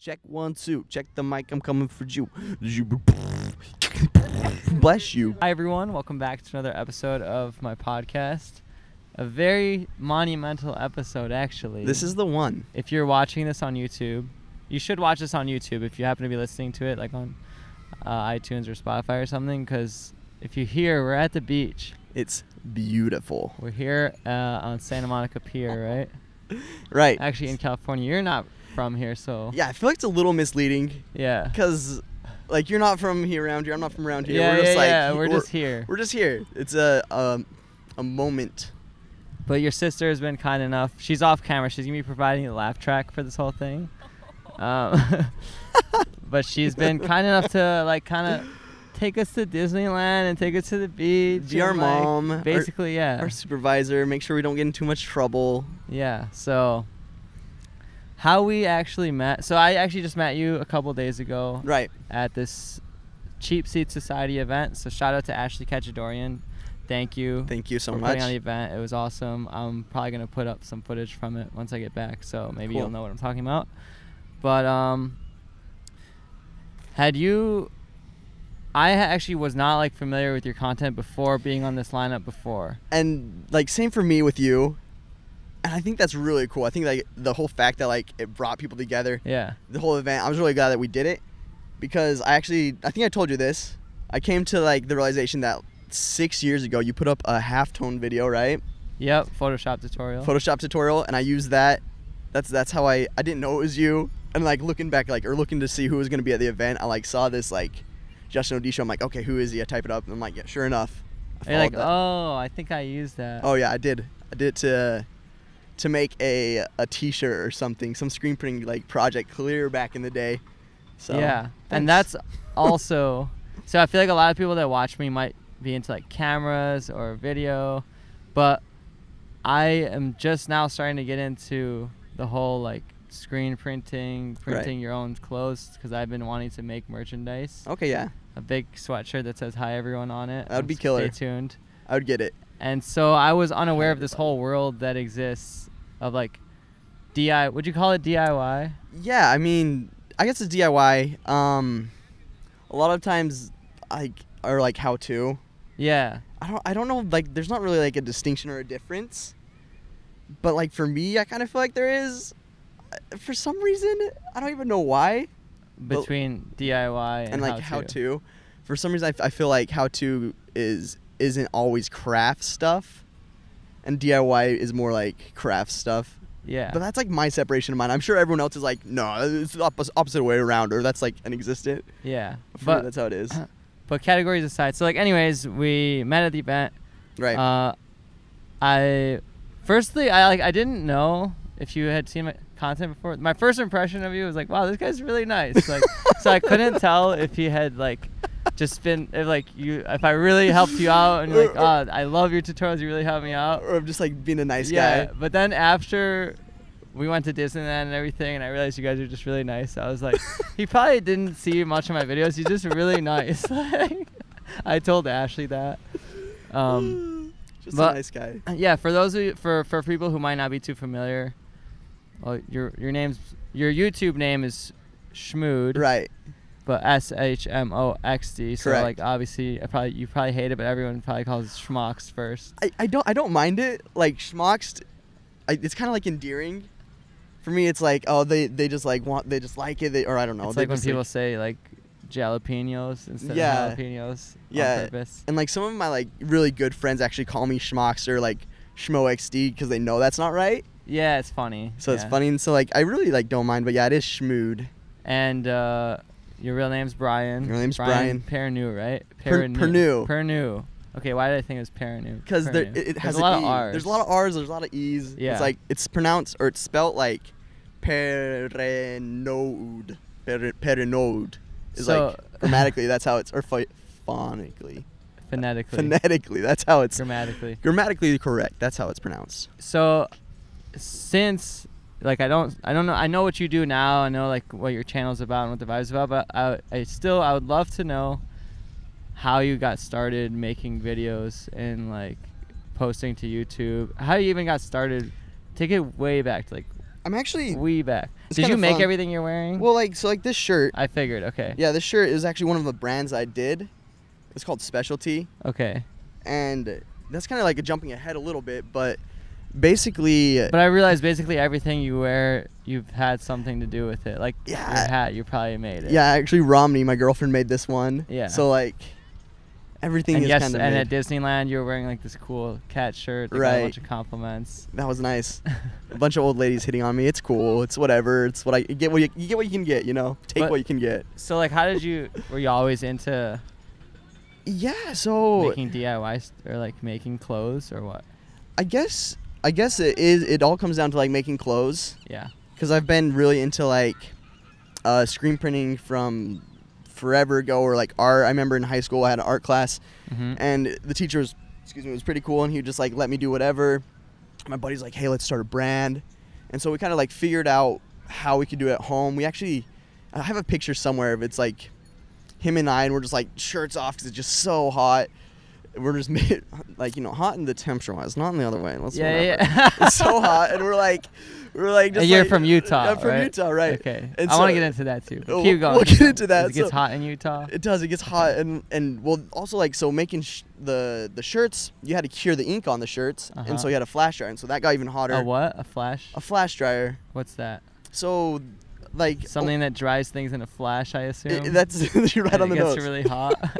Check one, two. Check the mic. I'm coming for you. Bless you. Hi, everyone. Welcome back to another episode of my podcast. A very monumental episode, actually. This is the one. If you're watching this on YouTube, you should watch this on YouTube if you happen to be listening to it, like on uh, iTunes or Spotify or something. Because if you hear, we're at the beach. It's beautiful. We're here uh, on Santa Monica Pier, right? Right. Actually, in California. You're not from here, so Yeah, I feel like it's a little misleading yeah. because, like, you're not from here around here. I'm not from around here. Yeah, we're just yeah, like, yeah. We're just here. We're just here. It's a um, a moment. But your sister has been kind enough. She's off camera. She's gonna be providing the laugh track for this whole thing. Um, but she's been kind enough to like kind of take us to Disneyland and take us to the beach. Be our and, like, mom, our- Basically, yeah, Our supervisor. Make sure we don't get in too much trouble. yeah. So how we actually met? So I actually just met you a couple days ago Right. at this Cheap Seat Society event. So shout out to Ashley Cachadorian. Thank you. Thank you so for much. putting on the event. It was awesome. I'm probably gonna put up some footage from it once I get back, so maybe Cool. you'll know what I'm talking about. But um, had you? I actually was not like familiar with your content before being on this lineup before. and like same for me with you and i think that's really cool i think like the whole fact that like it brought people together Yeah. the whole event i was really glad that we did it because i actually i think i told you this i came to like the realization that six years ago you put up a halftone video right Yep. Photoshop tutorial. photoshop tutorial and i used that that's that's how i i didn't know it was you and like looking back like or looking to see who was going to be at the event i like saw this like justin odisho i'm like okay who is he i type it up and i'm like yeah sure enough I You're like, that. oh, I think I used that. Oh yeah, I did. I did it to to make a a T-shirt or something, some screen printing like project clear back in the day. So yeah, and that's also. so I feel like a lot of people that watch me might be into like cameras or video, but I am just now starting to get into the whole like screen printing, printing your own clothes because I've been wanting to make merchandise. okay. Yeah, A big sweatshirt that says "Hi everyone" on it. That would be killer. Stay tuned. I would get it. And so I was unaware of this whole world that exists of like DIY. Would you call it DIY? Yeah, I mean, I guess it's DIY. Um, a lot of times, like are like how to. Yeah. I don't. I don't know. Like, there's not really like a distinction or a difference. But like for me, I kind of feel like there is. For some reason, I don't even know why. Between DIY and, and like how to. For some reason, I, f- I feel like how to is isn't always craft stuff, and DIY is more like craft stuff. Yeah. But that's like my separation of mine. I'm sure everyone else is like, no, it's the oppos- opposite way around, or that's like an existent. yeah. For me, But that's how it is. but categories aside, so like anyways, we met at the event. Right. Uh, I firstly I like I didn't know if you had seen my content before. My first impression of you was like, wow, this guy's really nice. Like, so I couldn't tell if he had like just been if like you if I really helped you out and you're like, oh, I love your tutorials. You really helped me out. or I'm just like being a nice yeah. guy. But then after we went to Disneyland and everything, and I realized you guys are just really nice. I was like, he probably didn't see much of my videos. He's just really nice. Like, I told Ashley that. Um, just but- a nice guy. yeah, for those of you, for for people who might not be too familiar, well, your your name's your YouTube name is Schmood, Right. But S H M O X D. So Correct. like obviously, I probably you probably hate it, but everyone probably calls it Schmox first. I, I don't I don't mind it. Like schmoxed, I, it's kind of like endearing. For me, it's like oh they they just like want they just like it they, or I don't know. it's like when people say like jalapenos instead Yeah. of jalapenos Yeah. on purpose. and like some of my like really good friends actually call me schmox or like schmo xd because they know that's not right. Yeah, it's funny. So it's funny and so like I really like don't mind, but yeah, it is schmood. And uh, your real name's Bryan. Your name's Bryan Pernew, right? Per- Pernew. Pernew. Okay, why did I think it was Pernew? Because there it, it has a lot of E. R's. There's a lot of R's. There's a lot of E's. Yeah. It's like it's pronounced or it's spelt like Perrenoud. Per- Perrenoud. Is So- like grammatically that's how it's or pho- phonically. phonetically, Phonetically that's how it's grammatically. grammatically correct. That's how it's pronounced. So, since like I don't I don't know I know what you do now. I know like what your channel's about and what the vibe's about. But I I still I would love to know how you got started making videos and like posting to YouTube. How you even got started. Take it way back to like I'm actually way back. Did you make fun. everything you're wearing? Well, like so, like this shirt. I figured. Okay. Yeah, this shirt is actually one of the brands I did. It's called Specialty, Okay. and that's kind of like a jumping ahead a little bit, but basically, But I realized basically everything you wear, you've had something to do with it. Like your Yeah. hat, you probably made it. yeah, actually, Romney, my girlfriend, made this one. Yeah. So like, everything And is yes, kind and of at Disneyland, you were wearing like this cool cat shirt. Got a Right. bunch of compliments. that was nice. a bunch of old ladies hitting on me. It's cool. It's whatever. It's what I you get. What you, you get what you can get. You know, take But- what you can get. So like, how did you? Were you always into Yeah. So making DIY st- or like making clothes or what? I guess I guess it is. It all comes down to like making clothes. Yeah. because I've been really into like uh, screen printing from forever ago, or like art. I remember in high school I had an art class, hmm and the teacher was, excuse me, was pretty cool, and he would just like let me do whatever. My buddy's like, hey, let's start a brand, and so we kind of like figured out how we could do it at home. We actually, I have a picture somewhere of it's like him and I, and we're just like shirts off because it's just so hot. We're just made, like you know hot in the temperature wise, not in the other way. Let's Yeah, yeah. it's so hot, and we're like, we're like, just And you're like- from Utah. I'm from right? Utah, right? Okay. And I want to get into that too. but Oh, Keep going. we'll get into that. It gets So- hot in Utah. It does. It gets hot, and and well, also like so making sh- the the shirts, you had to cure the ink on the shirts, Uh-huh. and so you had a flash dryer, and so that got even hotter. A what? A flash? A flash dryer. What's that? So, like Something that dries things in a flash, I assume. it- that's you're right And on the it gets nose. really hot.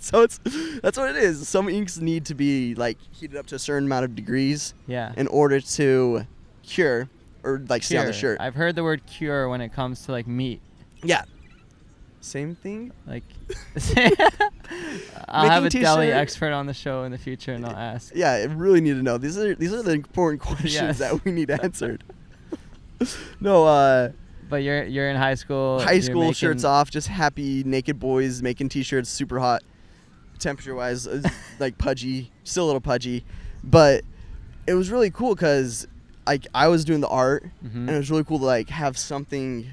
so it's that's what it is. Some inks need to be like heated up to a certain amount of degrees yeah. in order to cure or like stay on the shirt. I've heard the word cure when it comes to like meat. yeah. Same thing. Like, I'll have a Making deli t-shirt- expert on the show in the future, and I'll ask. Yeah, I really need to know. These are these are the important questions Yes. that we need answered. no, uh, But you're you're in high school. high you're school shirts off, just happy naked boys making t-shirts, super hot, temperature wise, like pudgy, still a little pudgy, but it was really cool because like I was doing the art, Mhm. and it was really cool to like have something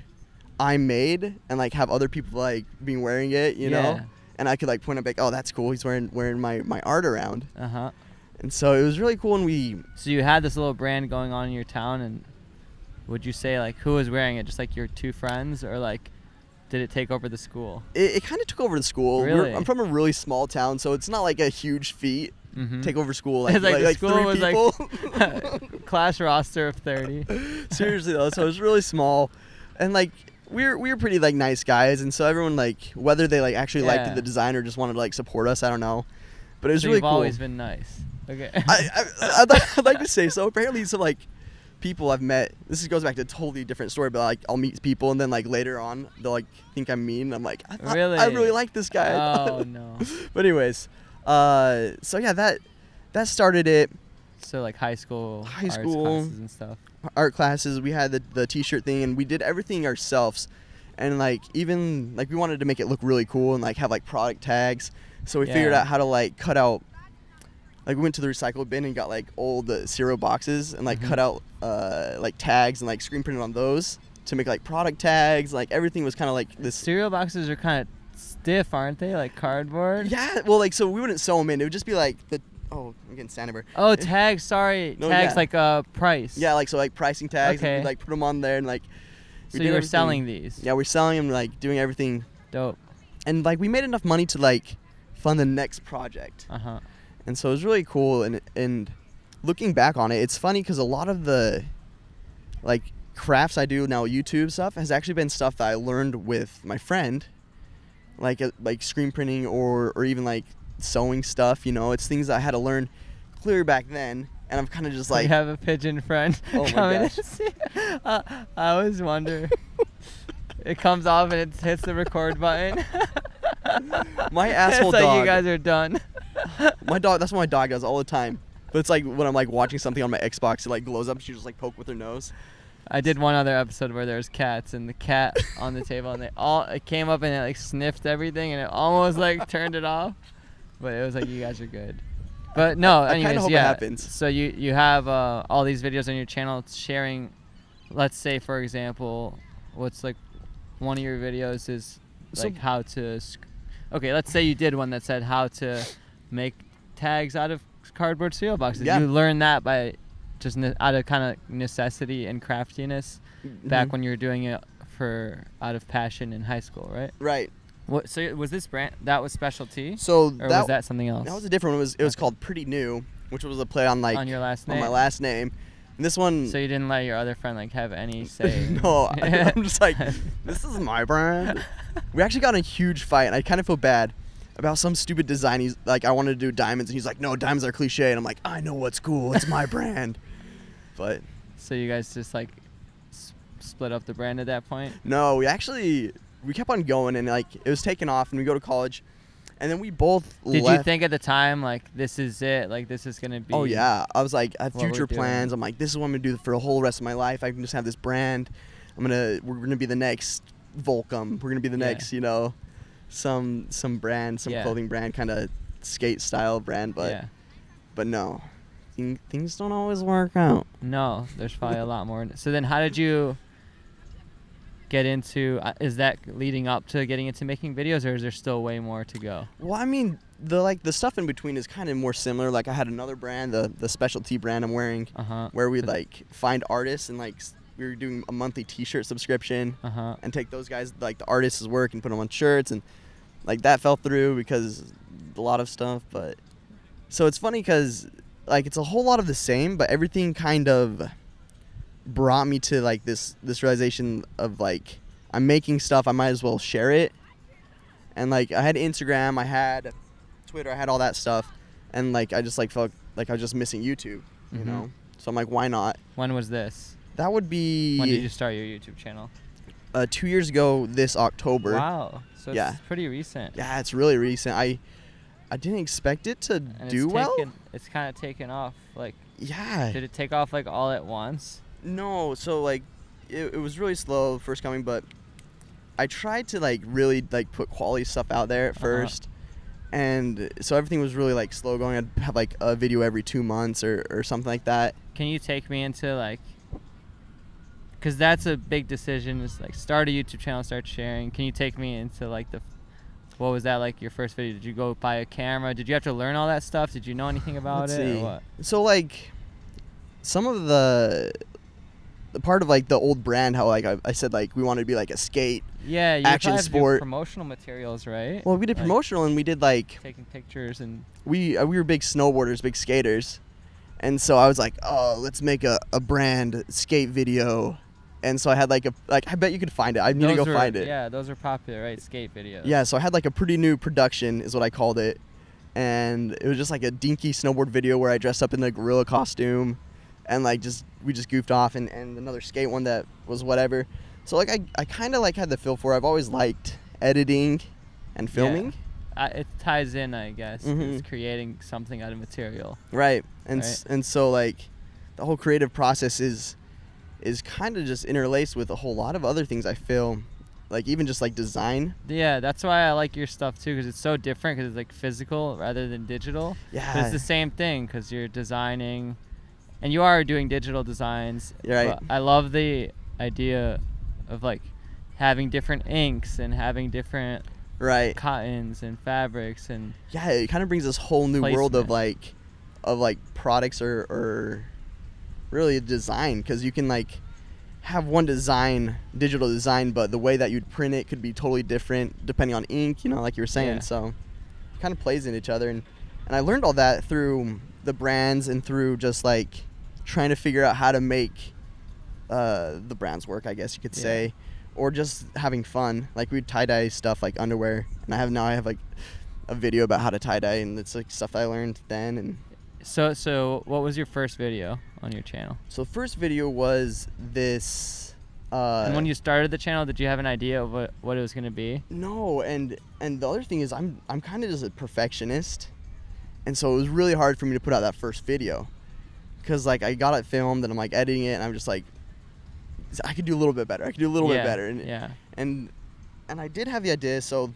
I made and like have other people like being wearing it, you know, and I could like point out like, oh, that's cool. He's wearing wearing my my art around, Uh huh. and so it was really cool. And we So you had this little brand going on in your town, and would you say like who was wearing it? Just like your two friends, or like did it take over the school? it, it kind of took over the school. We're- Really? I'm from a really small town, so it's not like a huge feat. Mm-hmm. Take over school like like like, school three was like- people. Class roster of thirty. Seriously though, so it was really small, and like we were we were pretty like nice guys, and so everyone like whether they like actually Yeah. liked the design or just wanted to like support us, I don't know, but it was so really you've cool. always been nice. Okay. I, I I'd, like, I'd like to say so. Apparently, some like people I've met. This goes back to a totally different story, but like I'll meet people and then like later on they'll like think I'm mean. I'm like, I, thought- I Really? really like this guy. oh no. but anyways, uh, so yeah, that that started it. So like high school, High school. classes and stuff. Art classes, we had the the t-shirt thing, and we did everything ourselves. And like even like we wanted to make it look really cool and like have like product tags. So we figured out how to like cut out. Like we went to the recycle bin and got like old uh, cereal boxes and like Mhm. cut out uh, like tags and like screen printed on those to make like product tags. Like everything was kind of like this Cereal boxes are kind of stiff, aren't they? Like cardboard. Yeah, well, like so we wouldn't sew them in. It would just be like the oh, I'm getting Sandiver. Oh, tags. Sorry, No, tags yeah. like uh price. Yeah, like so like pricing tags. and Okay. like put them on there and like. So you were everything. selling these. Yeah, we're selling them, like doing everything, Dope. and like we made enough money to like fund the next project, Uh huh. And so it was really cool. And and looking back on it, it's funny because a lot of the like crafts I do now, YouTube stuff, has actually been stuff that I learned with my friend, like uh, like screen printing or or even like sewing stuff. You know, it's things I had to learn clear back then, and I'm kind of just Like, you have a pigeon friend Oh my coming gosh. Uh, I always wonder. it comes off and it hits the record button. My asshole it's like dog. you guys are done. My dog. That's what my dog does all the time. But it's like when I'm like watching something on my Xbox, it like glows up. She just like poke with her nose. I did one other episode where there was cats and the cat on the table and they all it came up and it like sniffed everything and it almost like turned it off. But it was like you guys are good. But no, I anyways, it yeah. happens. So you you have uh, all these videos on your channel sharing. Let's say for example, what's like one of your videos is So- like how to. Sc- okay, let's say you did one that said how to make tags out of cardboard cereal boxes. Yeah. You learned that by just ne- out of kind of necessity and craftiness. back Mhm. when you were doing it for out of passion in high school, right? Right. What? So was this brand that was specialty, So or that, was that something else? that was a different one. It was it was Okay. called Pretty New, which was a play on like on your last on name. my last name. And this one So you didn't let your other friend like have any say. no, I, I'm just like, this is my brand. We actually got in a huge fight, and I kind of feel bad about some stupid design. He's like, I wanted to do diamonds, and he's like, no, diamonds are cliche. And I'm like, I know what's cool. It's my brand. But So you guys just like s- split up the brand at that point. no, we actually we kept on going, and like it was taking off, and we go to college, and then we both Did left. you think at the time like this is it? Like this is gonna be? Oh yeah, I was like, I had what we're future doing. plans. I'm like, this is what I'm gonna do for the whole rest of my life. I can just have this brand. I'm gonna, we're gonna be the next Volcom. We're gonna be the Yeah. next, you know, some some brand, some Yeah. clothing brand, kind of skate style brand. But yeah. but no, Thing- things don't always work out. No, there's probably a lot more. So then, how did you get into? Uh, is that leading up to getting into making videos, or is there still way more to go? Well, I mean, the like the stuff in between is kind of more similar. Like I had another brand, the the specialty brand I'm wearing, Uh huh. where we like find artists and like s- we were doing a monthly T-shirt subscription. Uh huh. and take those guys like the artists' work and put them on shirts and like that fell through because a lot of stuff but so it's funny because like it's a whole lot of the same but everything kind of brought me to like this this realization of like i'm making stuff i might as well share it and like i had instagram i had twitter i had all that stuff and like i just like felt like i was just missing youtube you Mhm. know so i'm like why not When was this? That would be When did you start your YouTube channel? uh, two years ago this october Wow. So Yeah. it's pretty recent. Yeah, it's really recent. I I didn't expect it to And do it's well. Taken, it's kind of taken off. Like, yeah. did it take off like all at once? No, so like it, it was really slow first coming, but I tried to like really like put quality stuff out there at Uh-huh. first. And so everything was really like slow going. I'd have like a video every two months or, or something like that. Can you take me into like? Because that's a big decision. Is like start a YouTube channel, start sharing. Can you take me into like the? What was that like your first video? Did you go buy a camera? Did you have to learn all that stuff? Did you know anything about Let's it? see. Or what? So like some of the the part of like the old brand how like I, I said like we wanted to be like a skate. Yeah, Action probably have to do sport. promotional materials, right? Well, we did Like, promotional and we did like taking pictures and we uh, we were big snowboarders, big skaters, and so I was like, oh, let's make a, a brand skate video, and so I had like a like I bet you could find it. I need to go were- find it. Yeah, those are popular, right? Skate videos. Yeah, so I had like a pretty new production is what I called it, and it was just like a dinky snowboard video where I dressed up in the gorilla costume, and like just we just goofed off, and and another skate one that was whatever. So like I I kind of like had the feel for. it. I've always liked editing, and filming. I, it ties in, I guess. Mhm. It's creating something out of material. Right. And s and so like the whole creative process is is kind of just interlaced with a whole lot of other things I feel like even just like design. Yeah, that's why I like your stuff too, because it's so different. Because it's like physical rather than digital. But Yeah. it's the same thing because you're designing, and you are doing digital designs. You're right. I love the idea of like having different inks and having different Right. cottons and fabrics and Yeah, it kind of brings this whole new world of like of like products or or really design cuz you can like have one design, digital design, but the way that you'd print it could be totally different depending on ink, you know, like you were saying. Yeah. So it kind of plays in each other and and I learned all that through the brands and through just like trying to figure out how to make uh, the brands work, I guess you could Yeah. say, or just having fun. Like we'd tie dye stuff like underwear, and I have now I have like a video about how to tie dye, and it's like stuff I learned then. And so so. What was your first video on your channel? so first video was this. Uh, and when you started the channel, did you have an idea of what, what it was gonna be? No, and and the other thing is I'm I'm kind of just a perfectionist, and so it was really hard for me to put out that first video, because like I got it filmed and I'm like editing it and I'm just like, I could do a little bit better. I could do a little yeah, bit better. And yeah. and and I did have the idea, so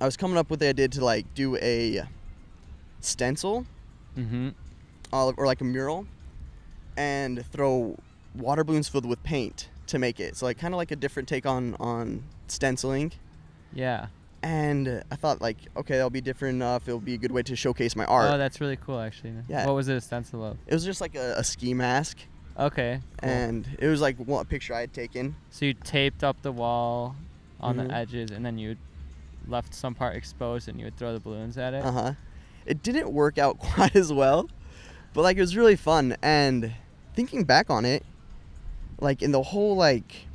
I was coming up with the idea to like do a stencil Mm-hmm. uh, or like a mural, and throw water balloons filled with paint to make it. So like kind of like a different take on on stenciling. Yeah. And I thought like, okay, that'll be different enough. It'll be a good way to showcase my art. Oh, that's really cool, actually. Yeah. What was it a stencil of? it was just like a, a ski mask Okay. cool. and it was like one picture I had taken. so you taped up the wall on Mhm. the edges, and then you left some part exposed, and you would throw the balloons at it. Uh huh. It didn't work out quite as well, but like it was really fun. And thinking back on it, like in the whole like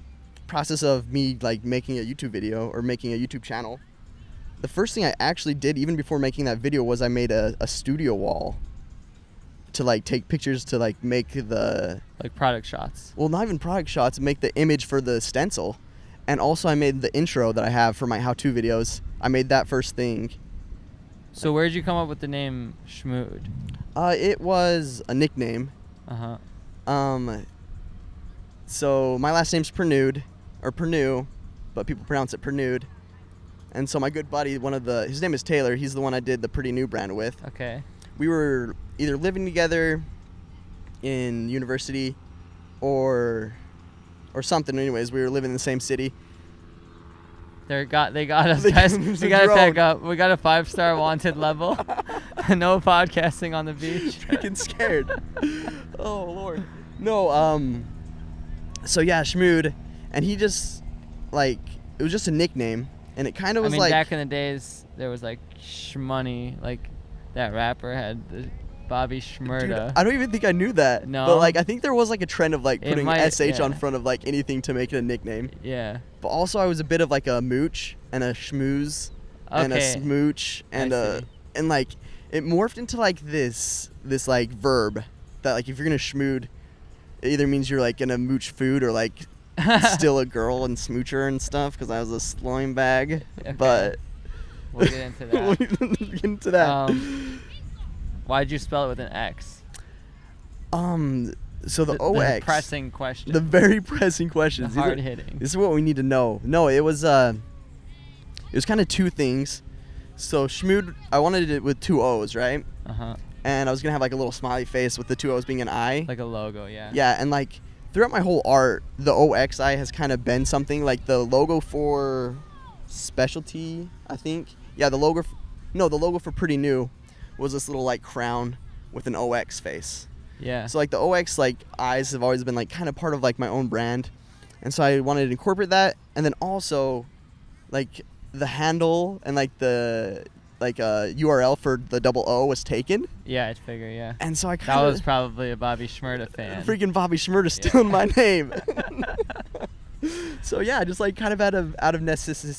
process of me like making a YouTube video or making a YouTube channel, the first thing I actually did even before making that video was I made a, a studio wall to like take pictures to like make the Like product shots. well not even product shots make the image for the stencil and also i made the intro that i have for my how-to videos i made that first thing So where did you come up with the name Schmood? uh, it was a nickname Uh huh. um, so my last name's pernude or pernew but people pronounce it pernude and so my good buddy one of the his name is taylor he's the one i did the pretty new brand with Okay. we were either living together in university or or something anyways we were living in the same city They got they got us They guys. We got to drone. pick up. We got a five star wanted level. no podcasting on the beach. freaking scared. oh lord. No, um so yeah, Schmood and he just like it was just a nickname and it kind of I was mean, like back in the days, there was like Shmoney, like that rapper had the Bobby Dude, I don't even think I knew that. No? But like I think there was like a trend of like It putting might- SH on front of like anything to make it a nickname. yeah. But also I was a bit of like a mooch and a schmooze and a smooch and a and like it morphed into like this this like verb that like if you're gonna schmood it either means you're like gonna mooch food or like still a girl and smoocher and stuff because I was a slime bag. Okay. But We'll get into that. we'll get into that. Um, Why'd you spell it with an X? Um, so the, the OX, pressing question. the very pressing The questions. Hard hitting. This is what we need to know. No, it was uh, it was kind of two things. So schmood, I wanted it with two O's, right? Uh huh. And I was gonna have like a little smiley face with the two O's being an I. Like a logo, yeah. yeah, and like throughout my whole art, the OXI has kind of been something like the logo for specialty, I think. Yeah, the logo. f no, the logo for Pretty New was this little like crown with an OX face. Yeah. So like the OX like eyes have always been like kind of part of like my own brand, and so I wanted to incorporate that, and then also, like the handle and like the like uh, URL for the double O was taken, yeah, I figure, yeah. and so I That kind was probably a Bobby Shmurda fan. freaking Bobby Shmurda Yeah. stealing my name. so yeah, just like kind of out of out of necessity,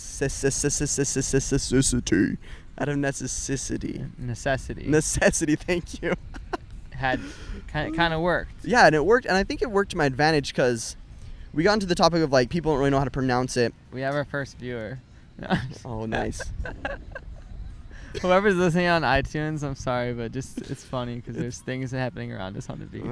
out of necessity, Necessity. necessity. Thank you. had kind kind of worked. Yeah, and it worked, and I think it worked to my advantage because we got into the topic of like people don't really know how to pronounce it. We have our first viewer. Oh, nice. Whoever's listening on iTunes, I'm sorry, but just it's funny because there's things happening around us on the beach.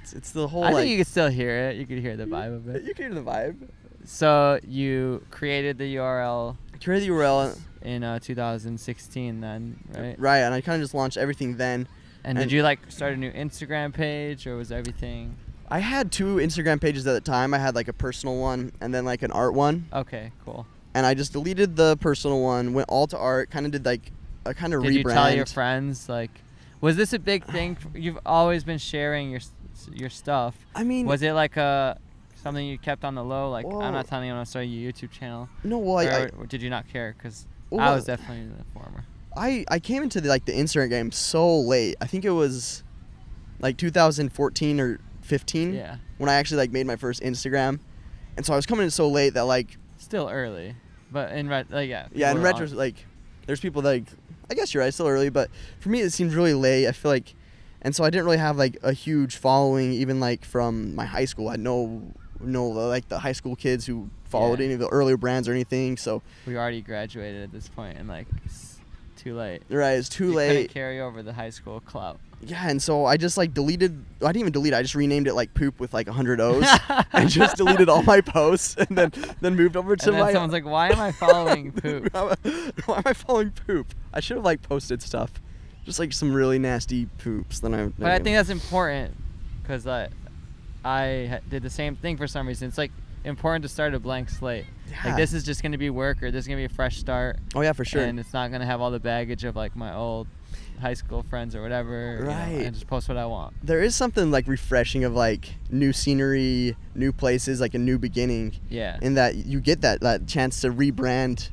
It's, it's the whole I like think you could still hear it. You could hear the vibe of it. you can hear the vibe. So you created the URL The URL, in uh, 2016, then, right? right? And I kind of just launched everything then. And And- did you like start a new Instagram page, or was everything I had two Instagram pages at the time. I had like a personal one and then like an art one. okay? Cool. And I just deleted the personal one, went all to art, kind of did like a kind of Did rebrand. you tell your friends like? Was this a big thing? You've always been sharing your your stuff. I mean, Was it like a something you kept on the low? Like Well- I'm not telling you when I started your YouTube channel. no, well, I, I, or, or did you not care? Because Well, I was definitely the former. I I came into the, like the Instagram game so late. I think it was like 2014 or 15 Yeah, when I actually like made my first Instagram, and so I was coming in so late that like still early, but in ret- like yeah. yeah, in retro like there's people that like I guess you're right, still early, but for me it seems really late. I feel like, and so I didn't really have like a huge following even like from my high school. I know know like the high school kids who followed Yeah. any of the earlier brands or anything. So we already graduated at this point, and like it's too late. right, it's too you late. carry over the high school clout. Yeah, and so I just like deleted. I didn't even delete. it, I just renamed it like poop with like hundred O's, and just deleted all my posts, and then then moved over to and then my. someone's like, "Why am I following poop?" Why am I following poop? I should have like posted stuff, just like some really nasty poops. Then I. But I think that's important because like, I did the same thing for some reason. It's like important to start a blank slate. Yeah. Like this is just gonna be work, or this is gonna be a fresh start, Oh yeah, for sure. and it's not gonna have all the baggage of like my old high school friends or whatever, you know, Right. and just post what I want. there is something like refreshing of like new scenery, new places, like a new beginning. Yeah. in that you get that that chance to rebrand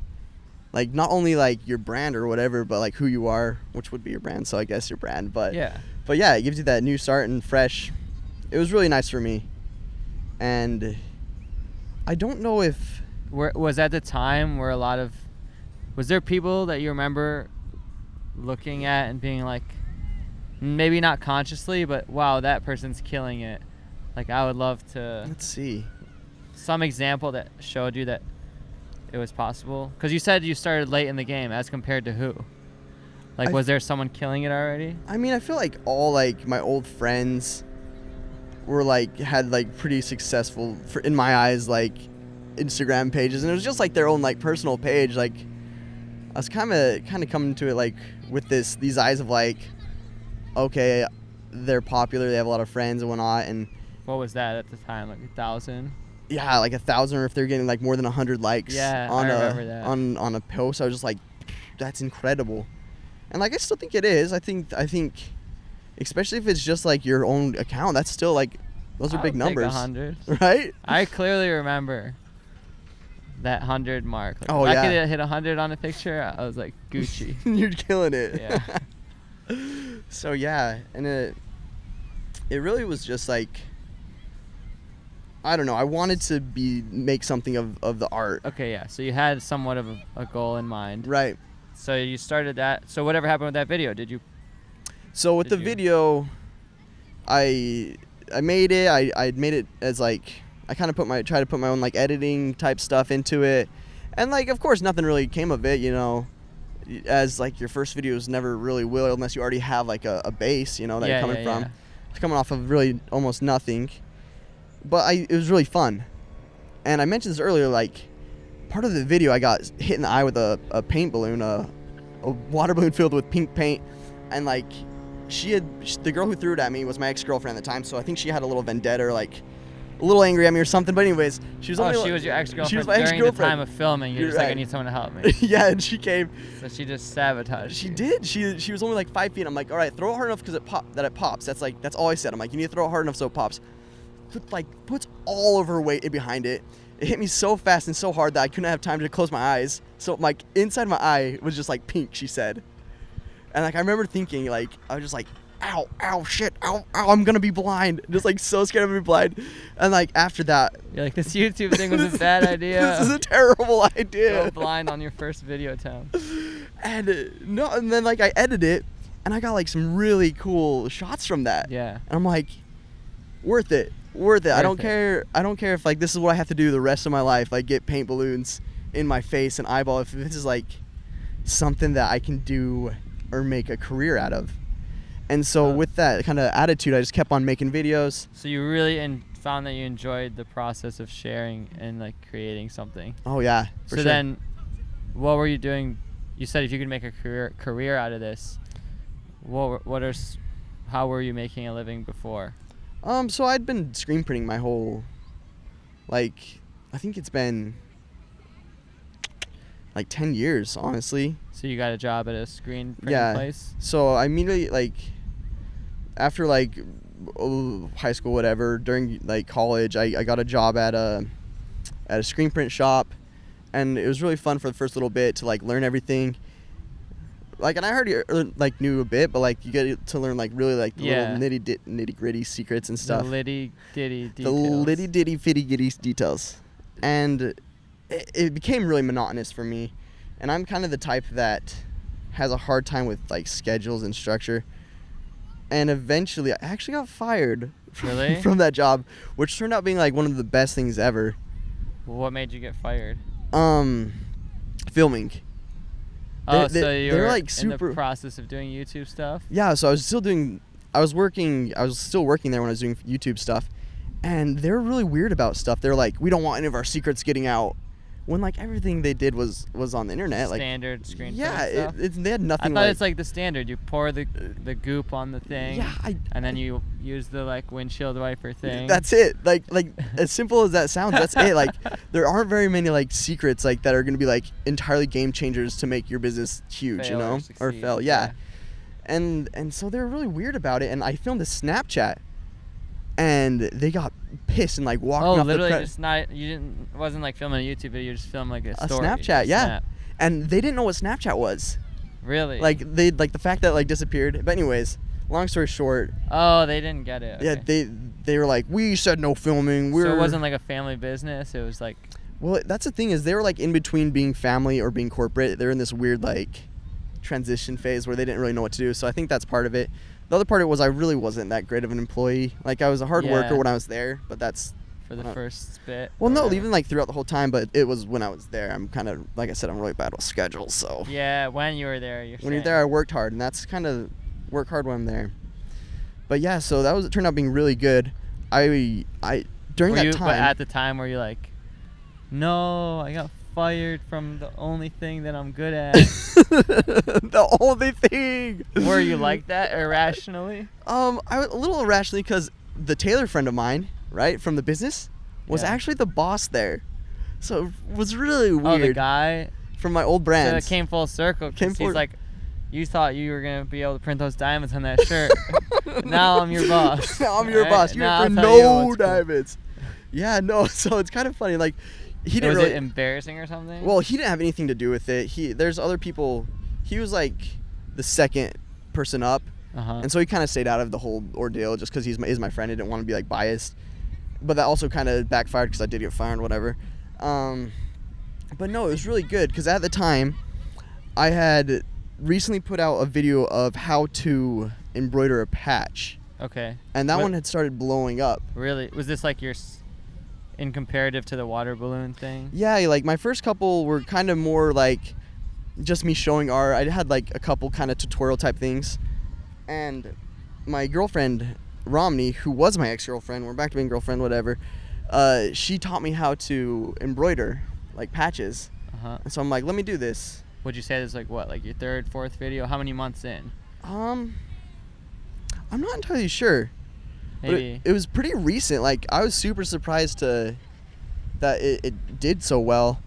like not only like your brand or whatever but like who you are which would be your brand so i guess your brand but yeah. but yeah it gives you that new start and fresh it was really nice for me. And i don't know if Where was at the time where a lot of was there people that you remember looking at and being like maybe not consciously but wow that person's killing it. Like i would love to let's see. some example that showed you that it was possible. Because you said you started late in the game as compared to who? Like I- was there someone killing it already? I mean i feel like all like my old friends were like had like pretty successful for in my eyes like instagram pages. And it was just like their own like personal page. Like i was kind of kind of coming to it like with this these eyes of like okay they're popular they have a lot of friends and whatnot. And what was that at the time like a thousand? Yeah like a thousand or if they're getting like more than a hundred likes Yeah, on a that. on on a post i was just like that's incredible. And like i still think it is. I think i think especially if it's just like your own account that's still like those are I big would take a numbers hundred right I clearly remember that hundred mark. Like, Oh, if yeah. I could hit hundred on a picture, I was like Gucci. you're killing it Yeah. so yeah and it it really was just like i don't know i wanted to be make something of of the art okay, yeah. So you had somewhat of a, a goal in mind. right So you started that. So whatever happened with that video? Did you? So with Did the you- video, I I made it. I I made it as like I kind of put my try to put my own like editing type stuff into it, and like of course nothing really came of it. You know, as like your first videos never really will unless you already have like a, a base. You know that yeah, you're coming yeah, from. yeah. It's coming off of really almost nothing, but I it was really fun, and I mentioned this earlier. Like part of the video, I got hit in the eye with a, a paint balloon, a, a water balloon filled with pink paint, and like she had the girl who threw it at me was my ex girlfriend at the time, so I think she had a little vendetta or like a little angry at me or something. But anyways, she was Oh, only she was your ex girlfriend. She was my during the ex-girlfriend. time of filming. You're, You're just like, I need someone to help me. yeah, and she came. so she just sabotaged. She you. did. She she was only like five feet. I'm like, all right, throw it hard enough because it pop that it pops. That's like that's all I said. I'm like, you need to throw it hard enough so it pops. Put like puts all of her weight behind it. It hit me so fast and so hard that I couldn't have time to close my eyes. So like inside my eye was just like pink. She said, and like I remember thinking like I was just like, ow, ow, shit, ow, ow, I'm gonna be blind. Just like so scared of being blind. And like after that, You're like this YouTube thing was a bad idea. this is a terrible idea. Go blind on your first video attempt. and uh, no, and then like I edited it, and I got like some really cool shots from that. Yeah. And I'm like, worth it, worth it. I don't it. care. I don't care if like this is what I have to do the rest of my life. Like get paint balloons in my face and eyeball. If this is like something that I can do or make a career out of. And so Uh. with that kind of attitude, I just kept on making videos. So you really in, found that you enjoyed the process of sharing and like creating something. Oh yeah. So sure. then, what were you doing? You said if you could make a career career out of this, what what are how were you making a living before? Um, so I'd been screen printing my whole, like, I think it's been like ten years, honestly. So you got a job at a screen printing Yeah. place. So I immediately like, after like high school, whatever, during like college, I, I got a job at a at a screen print shop, and it was really fun for the first little bit to like learn everything. Like, and I already uh, like knew a bit, but like you get to learn like really like the Yeah. little nitty di- nitty gritty secrets and stuff. The litty ditty the details. litty ditty fitty gitty details and it, it became really monotonous for me and i'm kind of the type that has a hard time with like schedules and structure and eventually i actually got fired from, Really? from that job which turned out being like one of the best things ever What made you get fired? um filming Oh, they- so you they're, were like, in super- the process of doing YouTube stuff. yeah so i was still doing i was working i was still working there when i was doing youtube stuff and they're really weird about stuff they're like we don't want any of our secrets getting out when like everything they did was was on the internet like Standard screen. yeah it, it's they had nothing I thought like, it's like the standard. You pour the the goop on the thing. yeah I, And then you use the like windshield wiper thing. that's it like like as simple as that sounds that's it like there aren't very many like secrets like that are going to be like entirely game changers to make your business huge you Fail or know or succeed, fail yeah. and and so they were really weird about it. And I filmed a Snapchat, and they got pissed and like walked Oh, off literally the pre- just not. You didn't. Wasn't like filming a YouTube video. You just filmed like a a story. Snapchat, yeah. snap. And they didn't know what Snapchat was. Really? Like they like the fact that like disappeared. But anyways, long story short, Oh, they didn't get it. yeah, they they were like, we said no filming. We're So it wasn't like a family business. It was like. Well, that's the thing is they were like in between being family or being corporate. They're in this weird like transition phase where they didn't really know what to do. So I think that's part of it. The other part of it was I really wasn't that great of an employee. Like I was a hard worker when I was there, but that's For the Uh, first bit. well, no, even like throughout the whole time. But it was when I was there. I'm kind of like I said, I'm really bad with schedules. So Yeah, when you were there, you're when you're there, I worked hard, and that's kind of work hard when I'm there. But yeah, so that was it turned out being really good. I I during were that you, time. But at the time, were you like, no, I got fired from the only thing that I'm good at? the only thing. were you like that irrationally? Um, I was a little irrationally because the Taylor friend of mine, right from the business, was Yeah. actually the boss there, so it was really weird. Oh, the guy. from my old brand. So it came full circle. Came he's like, you thought you were gonna be able to print those diamonds on that shirt. now I'm your boss. now I'm your Right? boss. You're Now for I'll you no cool. diamonds. Yeah, no. So it's kind of funny. Like he didn't was really. it embarrassing or something? well, he didn't have anything to do with it. He there's other people. He was like the second person up, uh-huh. and so he kind of stayed out of the whole ordeal just because he's my, is my friend. I didn't want to be like biased, but that also kind of backfired because I did get fired, or whatever. Um, but no, it was really good because at the time, I had recently put out a video of how to embroider a patch, okay. and that What- one had started blowing up. Really? Was this like your, in comparative to the water balloon thing? Yeah, like my first couple were kind of more like just me showing art. I had like a couple kind of tutorial type things, and my girlfriend Romney, who was my ex girlfriend, we're back to being girlfriend, whatever. Uh, she taught me how to embroider like patches, Uh huh. and so I'm like, let me do this. Would you say this is like what, like your third, fourth video? How many months in? Um, I'm not entirely sure. Maybe. it, it was pretty recent. Like I was super surprised to that it, it did so well,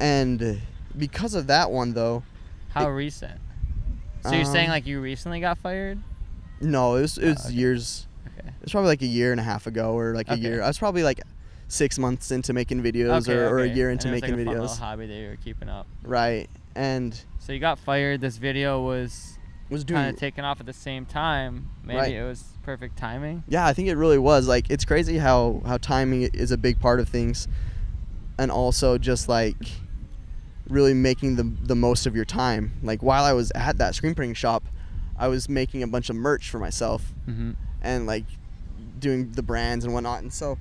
and because of that one though, How it- recent? So you're saying Um, like you recently got fired? no, it was it Oh, was okay. years. Okay. It was probably like a year and a half ago, or like a year. I was probably like six months into making videos, okay, or, or a okay. year into it was, making like a fun little videos. hobby that you were keeping up. Right, and So you got fired. This video was was kind of taken off at the same time. Maybe Right. it was perfect timing. yeah, I think it really was. Like it's crazy how how timing is a big part of things, and also just like really making the the most of your time. Like while I was at that screen printing shop, I was making a bunch of merch for myself Mm-hmm. and like doing the brands and whatnot. And so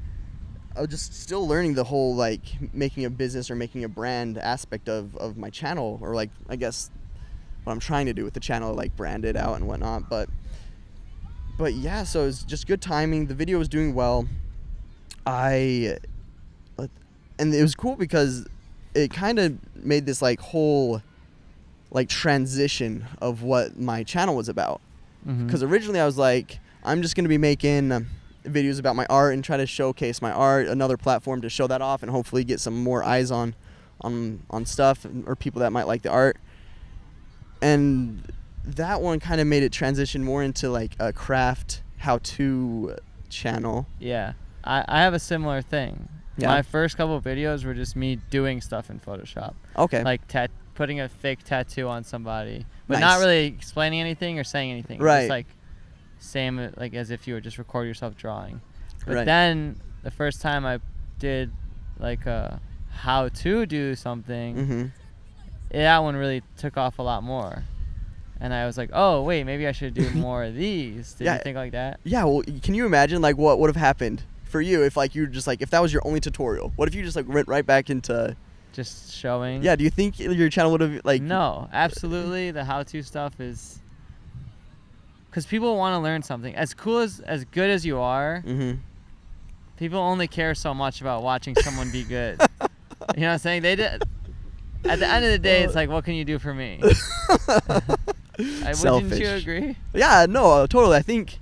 I was just still learning the whole like making a business or making a brand aspect of, of my channel or like I guess what I'm trying to do with the channel, like brand it out and whatnot. But but yeah, so it's just good timing. The video was doing well. I and it was cool because it kind of made this like whole like transition of what my channel was about Mm-hmm. because originally I was like, I'm just gonna be making videos about my art and try to showcase my art, another platform to show that off and hopefully get some more eyes on, on on stuff or people that might like the art. And that one kind of made it transition more into like a craft how-to channel. Yeah, I, I have a similar thing. Yeah. My first couple of videos were just me doing stuff in Photoshop, Okay. like tat- putting a fake tattoo on somebody, but not really explaining anything or saying anything. Right. Just like same like as if you were just record yourself drawing. But Right. then the first time I did like a how to do something, mm-hmm. That one really took off a lot more. And I was like, oh wait, maybe I should do more of these. Did Yeah. you think like that? Yeah. Well, can you imagine like what would have happened for you if like you were just like if that was your only tutorial? What if you just like went right back into Just showing. Yeah, do you think your channel would have like no, absolutely. The how-to stuff is because people want to learn something. As cool as as good as you are, Mhm. people only care so much about watching someone be good. you know what I'm saying? They did. At the end of the day, it's like, what can you do for me? I, wouldn't Selfish. you agree? Yeah, no, totally. I think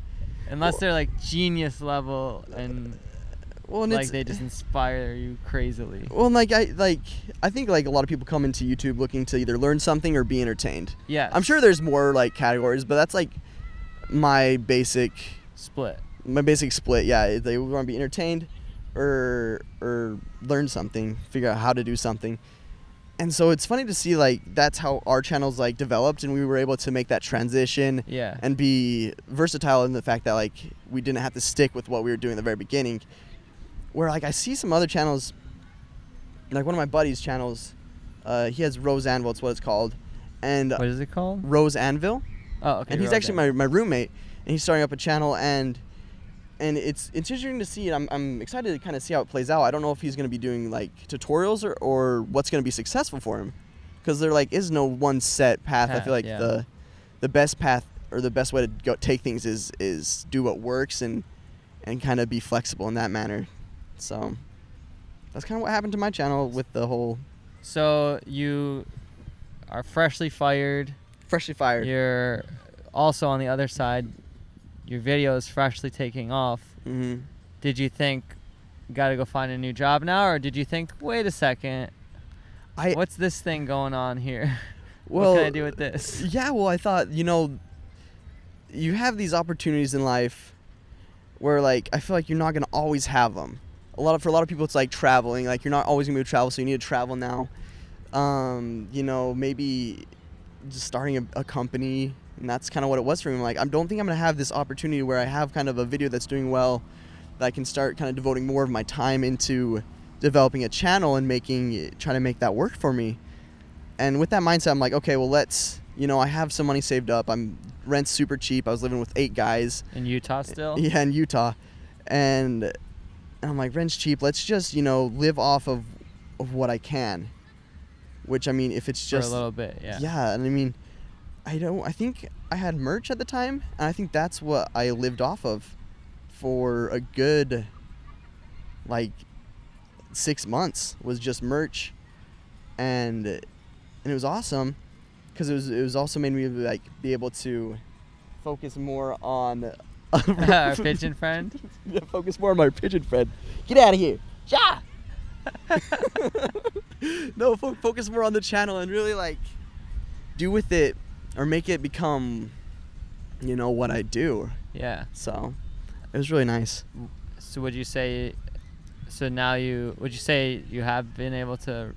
Unless they're like genius level and Well, like they just inspire you crazily. well, and like I like I think like a lot of people come into YouTube looking to either learn something or be entertained. Yeah. I'm sure there's more like categories, but that's like my basic split. my basic split. Yeah, they want to be entertained or or learn something, figure out how to do something. And so it's funny to see like that's how our channels like developed and we were able to make that transition Yeah. and be versatile in the fact that like we didn't have to stick with what we were doing at the very beginning. Where like I see some other channels, like one of my buddies' channels, uh, he has Rose Anvil, it's what it's called, and what is it called? Rose Anvil, Oh, okay. and he's Rodan. actually my, my roommate, and he's starting up a channel, and and it's it's interesting to see. And I'm I'm excited to kind of see how it plays out. I don't know if he's gonna be doing like tutorials or or what's gonna be successful for him, because there like is no one set path. I feel like yeah. the the best path or the best way to go take things is is do what works and and kind of be flexible in that manner. So that's kind of what happened to my channel with the whole So you are freshly fired. freshly fired. You're also on the other side. Your video is freshly taking off. hmm Did you think, got to go find a new job now, or did you think, wait a second, I what's this thing going on here? well what can I do with this? Yeah, well, I thought, you know, you have these opportunities in life where, like, I feel like you're not going to always have them. A lot of, for a lot of people, it's like traveling. Like, you're not always going to be able to travel, so you need to travel now. Um, you know, maybe just starting a, a company, and that's kind of what it was for me. Like, I don't think I'm going to have this opportunity where I have kind of a video that's doing well that I can start kind of devoting more of my time into developing a channel and making, trying to make that work for me and with that mindset, I'm like, okay, well, let's, you know, I have some money saved up. I'm rent's super cheap. I was living with eight guys, In Utah still? yeah, in Utah, and, and I'm like, rent's cheap. Let's just, you know, live off of, of what I can. Which I mean, if it's For just a little bit, yeah. yeah, and I mean, I don't. I think I had merch at the time, and I think that's what I lived off of for a good like six months was just merch, and and it was awesome because it was it was also made me like be able to focus more on Our pigeon friend. focus more on my pigeon friend. Get out of here. Ja! no, fo- focus more on the channel and really like do with it or make it become, you know, what I do. Yeah. So it was really nice. So would you say, so now you, would you say you have been able to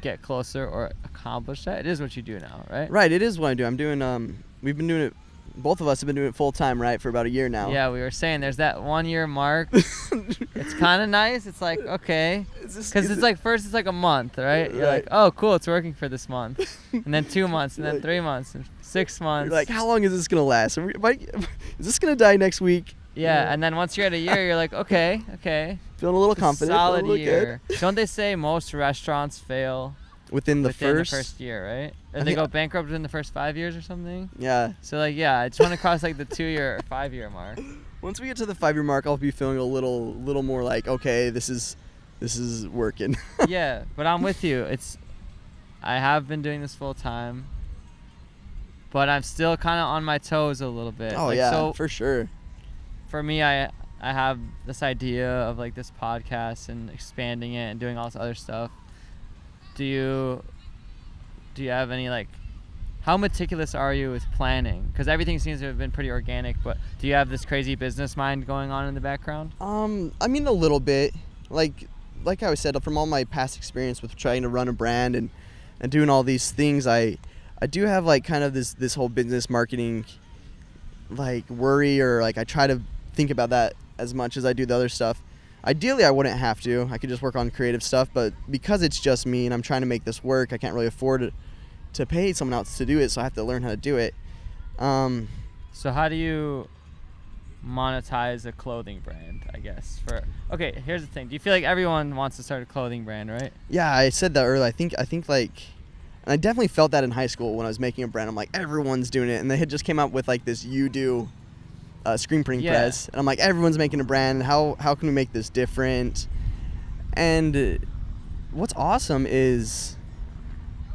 get closer or accomplish that? It is what you do now, right? Right, it is what I do. I'm doing. Um, we've been doing it. Both of us have been doing it full time, right, for about a year now. Yeah, we were saying there's that one year mark. it's kind of nice. It's like, okay. This- Because it's it- like, first it's like a month, right? You're like, oh, cool, it's working for this month. And then two months, and then Like- three months, and six months. You're like, how long is this gonna last? We- I- is this gonna die next week? yeah, and then once you're at a year, you're like, okay, okay. Feeling a little confident. Solid little year. Don't they say most restaurants fail Within the within first. the first year, right? I Or they go bankrupt within the first five years or something? Yeah. So like, yeah, I just want to cross like the two year or five year mark. Once we get to the five year mark, I'll be feeling a little, little more like, okay, this is, this is working. yeah, but I'm with you. It's I have been doing this full time, but I'm still kind of on my toes a little bit. oh Like, yeah, So for sure. for me, I I have this idea of like this podcast and expanding it and doing all this other stuff. Do you do you have any like how meticulous are you with planning? Because everything seems to have been pretty organic, but do you have this crazy business mind going on in the background? Um, I mean a little bit. Like, like I said, from all my past experience with trying to run a brand and, and doing all these things, I, I do have like kind of this this whole business marketing, like worry or like I try to think about that as much as I do the other stuff. Ideally, I wouldn't have to. I could just work on creative stuff, but because it's just me and I'm trying to make this work, I can't really afford to pay someone else to do it, so I have to learn how to do it. Um, So how do you monetize a clothing brand? I guess for okay. Here's the thing. Do you feel like everyone wants to start a clothing brand, right? Yeah, I said that earlier. I think I think like, and I definitely felt that in high school when I was making a brand. I'm like, everyone's doing it, and they had just came out with like this you do, uh, screen printing Yeah. press, and I'm like, everyone's making a brand. How how can we make this different? And what's awesome is,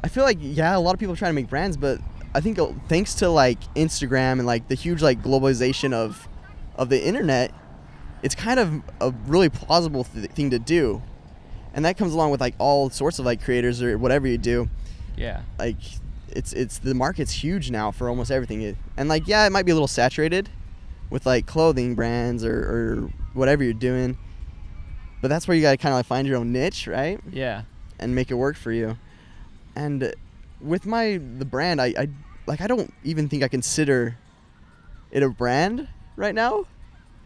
I feel like yeah, a lot of people are trying to make brands, but I think uh, thanks to like Instagram and like the huge like globalization of, of the internet, it's kind of a really plausible th- thing to do, and that comes along with like all sorts of like creators or whatever you do. Yeah. Like, it's it's the market's huge now for almost everything. It, and like, yeah, it might be a little saturated with like clothing brands or, or whatever you're doing, but that's where you got to kind of like find your own niche, right? Yeah. and make it work for you. And with my the brand, I, I like I don't even think I consider it a brand right now.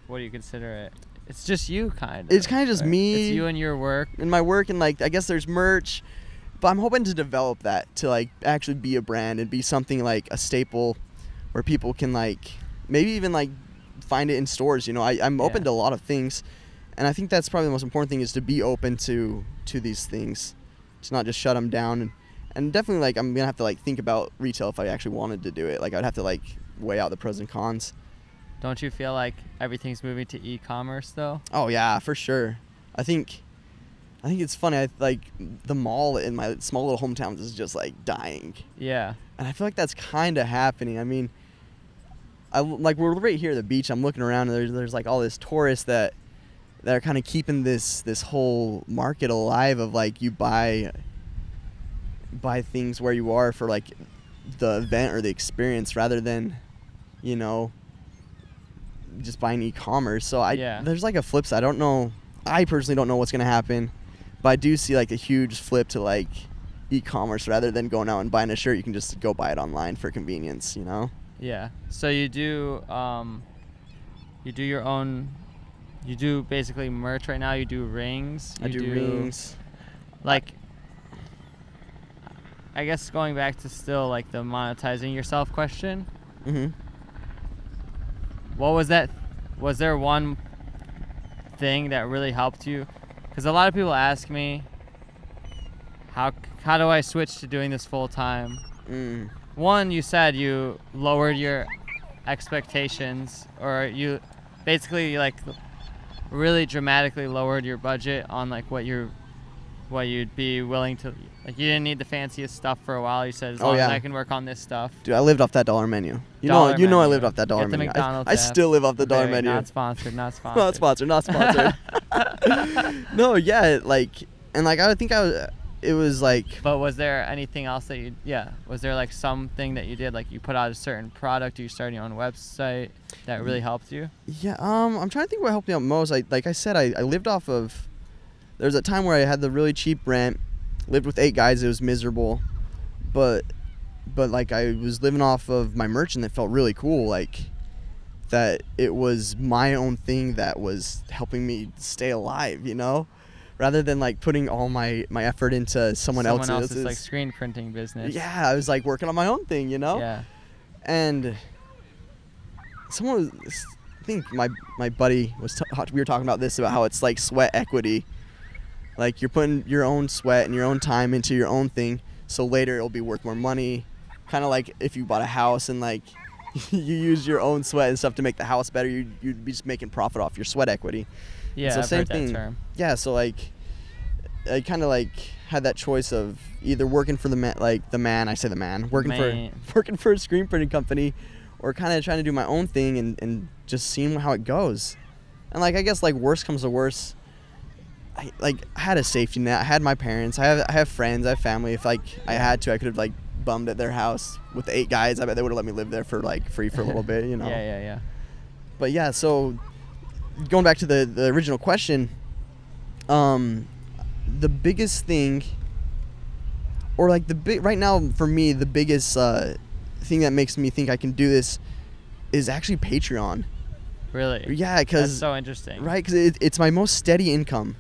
What do you consider it? It's just you, kind of. It's kinda just me. It's you and your work. And my work and like I guess there's merch, but I'm hoping to develop that to like actually be a brand and be something like a staple where people can like maybe even like find it in stores. You know, I, I'm open Yeah. to a lot of things, and I think that's probably the most important thing is to be open to to these things, to not just shut them down. And, and definitely like I'm gonna have to like think about retail if I actually wanted to do it. Like I'd have to like weigh out the pros and cons. Don't you feel like everything's moving to e-commerce though? Oh yeah, for sure. I think, I think it's funny. I like the mall in my small little hometown is just like dying, Yeah. and I feel like that's kind of happening. I mean, I like we're right here at the beach. I'm looking around, and there's there's like all this tourists that that are kind of keeping this this whole market alive of like you buy buy things where you are for like the event or the experience rather than you know just buying e-commerce so i Yeah. there's like a flip side i don't know i personally don't know what's going to happen but i do see like a huge flip to like e-commerce rather than going out and buying a shirt you can just go buy it online for convenience you know Yeah. So you do um you do your own you do basically merch right now, you do rings. i you do, rings Like I guess going back to still like the monetizing yourself question. hmm What was that was there one thing that really helped you? Cuz a lot of people ask me how how do I switch to doing this full time? mm. one you said you lowered your expectations or you basically like really dramatically lowered your budget on like what you're what you'd be willing to like you didn't need the fanciest stuff for a while. You said as Oh, long as yeah. i can work on this stuff. Dude i lived off that dollar menu. You Dollar know you know i lived off that dollar Get the menu. I- I, still live off the dollar Very menu. Not sponsored not sponsored not sponsored not sponsored. no yeah like and like i think i was it was like but was there anything else that you yeah was there like something that you did like you put out a certain product or you started your own website that really helped you? Yeah, um, I'm trying to think what helped me out most. I like I said, I, I lived off of. There was a time where I had the really cheap rent, lived with eight guys. It was miserable, but, but like I was living off of my merch and it felt really cool. Like, that it was my own thing that was helping me stay alive. You know, rather than like putting all my my effort into someone, someone else's else's. like screen printing business yeah, I was like working on my own thing. You know yeah and someone was I think my my buddy was t- we were talking about this about how it's like sweat equity like you're putting your own sweat and your own time into your own thing so later it'll be worth more money kind of like if you bought a house and like you use your own sweat and stuff to make the house better you you'd be just making profit off your sweat equity yeah so I've same thing yeah so like I kind of like had that choice of either working for the man, like the man, I say the man, working Man. for working for a screen printing company, or kind of trying to do my own thing and, and just seeing how it goes. And like I guess like worst comes to worst, I like I had a safety net. I had my parents. I have I have friends. I have family. If like I had to, I could have like bummed at their house with eight guys. I bet they would have let me live there for like free for a little bit, you know. yeah yeah yeah But yeah, so going back to the the original question, um, the biggest thing, or like the big right now for me, the biggest uh, thing that makes me think I can do this is actually Patreon. really Yeah, that's because so interesting right, because it, it's my most steady income,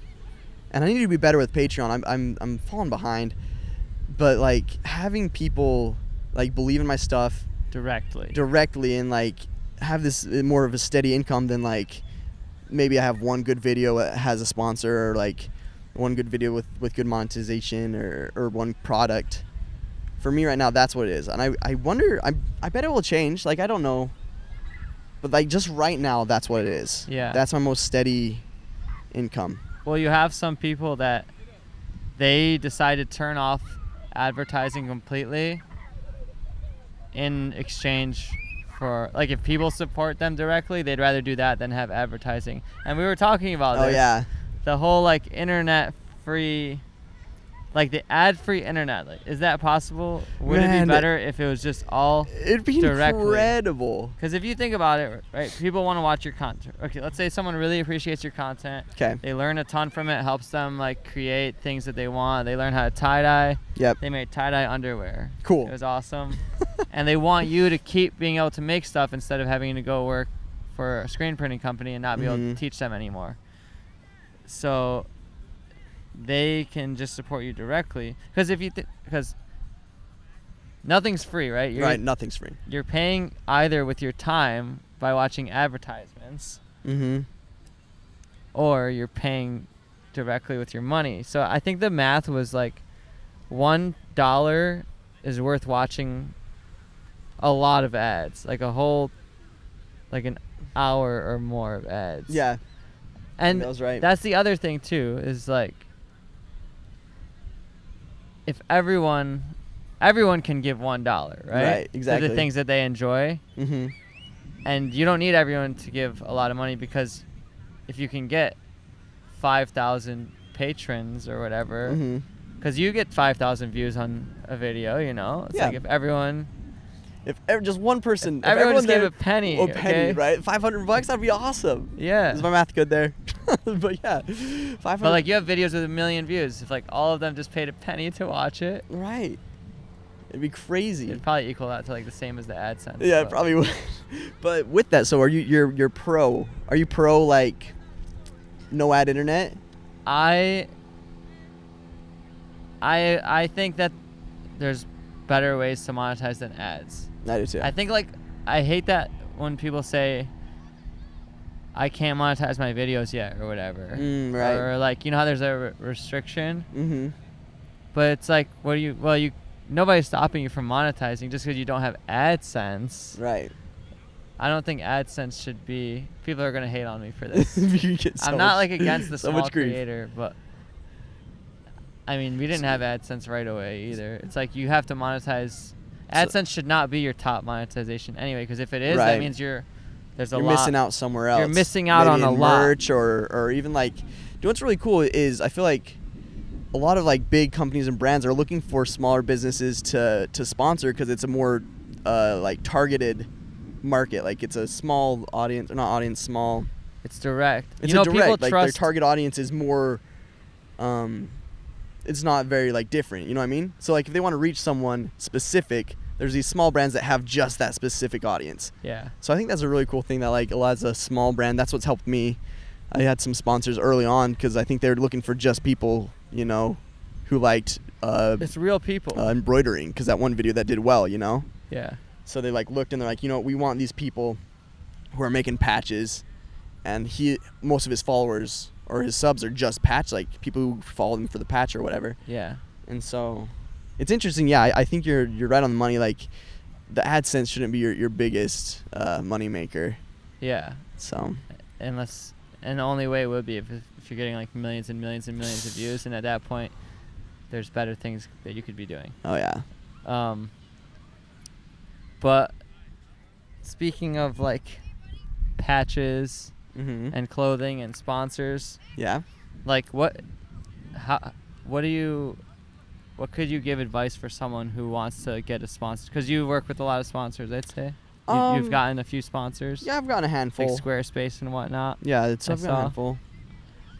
and I need to be better with Patreon. I'm I'm I'm falling behind, but like having people like believe in my stuff directly directly and like have this uh, more of a steady income than like maybe I have one good video that has a sponsor or like one good video with, with good monetization or, or one product. For me right now, that's what it is. And I, I wonder, I, I bet it will change. Like, I don't know. But like just right now, that's what it is. Yeah. That's my most steady income. Well you have some people that they decide to turn off advertising completely in exchange for like if people support them directly, they'd rather do that than have advertising. And we were talking about Oh this. yeah. The whole like internet free like the ad free internet. Like, is that possible? Would it be better if it was just all It'd be Directly. incredible. because if you think about it, right, people want to watch your content. Okay, let's say someone really appreciates your content. Okay. They learn a ton from it, helps them like create things that they want. They learn how to tie dye. Yep. They made tie dye underwear. Cool. It was awesome. and they want you to keep being able to make stuff instead of having to go work for a screen printing company and not be able Mhm. to teach them anymore. So they can just support you directly because if you because nothing's free, right? You're, right. Nothing's free. You're paying either with your time by watching advertisements Mm-hmm. or you're paying directly with your money. So I think the math was like one dollar is worth watching a lot of ads, like a whole, like an hour or more of ads. Yeah. and that was right. that's the other thing too is like if everyone everyone can give one dollar right Right, to exactly. the things that they enjoy mm-hmm. and you don't need everyone to give a lot of money because if you can get 5000 patrons or whatever Mm-hmm. because you get 5000 views on a video you know it's Yeah. like if everyone If ever, just one person, if everyone just gave there- a penny a penny, okay? right? Five hundred bucks, that'd be awesome. yeah Is my math good there? but yeah, five hundred. but like you have videos with a million views if like all of them just paid a penny to watch it right, it'd be crazy. It'd probably equal out to like the same as the AdSense. yeah, but- probably would. but with that, so are you? You're you're pro? Are you pro like no ad internet? I I I think that there's better ways to monetize than ads. I do too. I think like I hate that when people say I can't monetize my videos yet or whatever. Mm, right. Or like you know how there's a re- restriction, mm-hmm. but it's like what do you well you nobody's stopping you from monetizing just because you don't have AdSense. Right. I don't think AdSense should be. People are gonna hate on me for this. You get so I'm not much- like against the so small creator, but I mean, we didn't have AdSense right away either. It's like you have to monetize. AdSense should not be your top monetization anyway, because if it is, Right. that means you're there's a You're lot. missing out somewhere else. You're missing out Maybe on a in lot. or or even like. You know what's really cool is I feel like a lot of like big companies and brands are looking for smaller businesses to to sponsor because it's a more uh, like targeted market. Like it's a small audience, or not audience, small. It's direct. It's you know, a direct. people like their target audience is more. Um, it's not very like different. You know what I mean? So like if they want to reach someone specific, there's these small brands that have just that specific audience. yeah. So I think that's a really cool thing that like a lot of a small brand. That's what's helped me. I had some sponsors early on because I think they were looking for just people, you know, who liked uh, It's real people. uh, embroidering because that one video that did well, you know. yeah. So they like looked and they're like, you know, what, we want these people who are making patches, and he most of his followers or his subs are just patch like people who follow him for the patch or whatever. Yeah. And so it's interesting. Yeah, I, I think you're you're right on the money. Like the AdSense shouldn't be your your biggest uh, money maker. Yeah. So Unless, and the only way it would be if, if you're getting like millions and millions and millions of views, and at that point, there's better things that you could be doing. oh yeah. Um, but speaking of like patches Mm-hmm. and clothing and sponsors, yeah. like what, how, what do you, what could you give advice for someone who wants to get a sponsor? Because you work with a lot of sponsors, I'd say. You, Um, you've gotten a few sponsors, Yeah, I've gotten a handful. like Squarespace and whatnot. Yeah, it's I've a handful.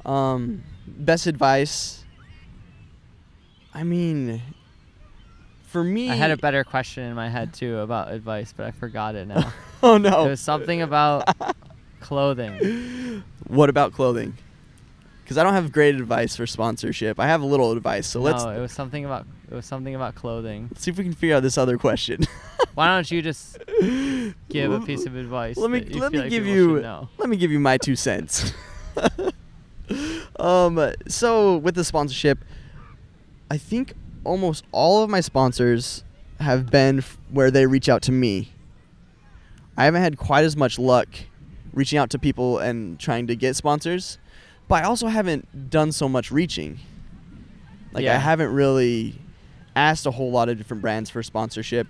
Um, best advice. I mean, for me, I had a better question in my head too about advice, but I forgot it now. oh no. It was something about clothing. what about clothing? Because I don't have great advice for sponsorship. I have a little advice, so let's no, it was something about it was something about clothing. see if we can figure out this other question. Why don't you just give a piece of advice? Let me let me like give you let me give you my two cents. um, so with the sponsorship, I think almost all of my sponsors have been f- where they reach out to me. I haven't had quite as much luck reaching out to people and trying to get sponsors, but I also haven't done so much reaching. Like I haven't really asked a whole lot of different brands for sponsorship.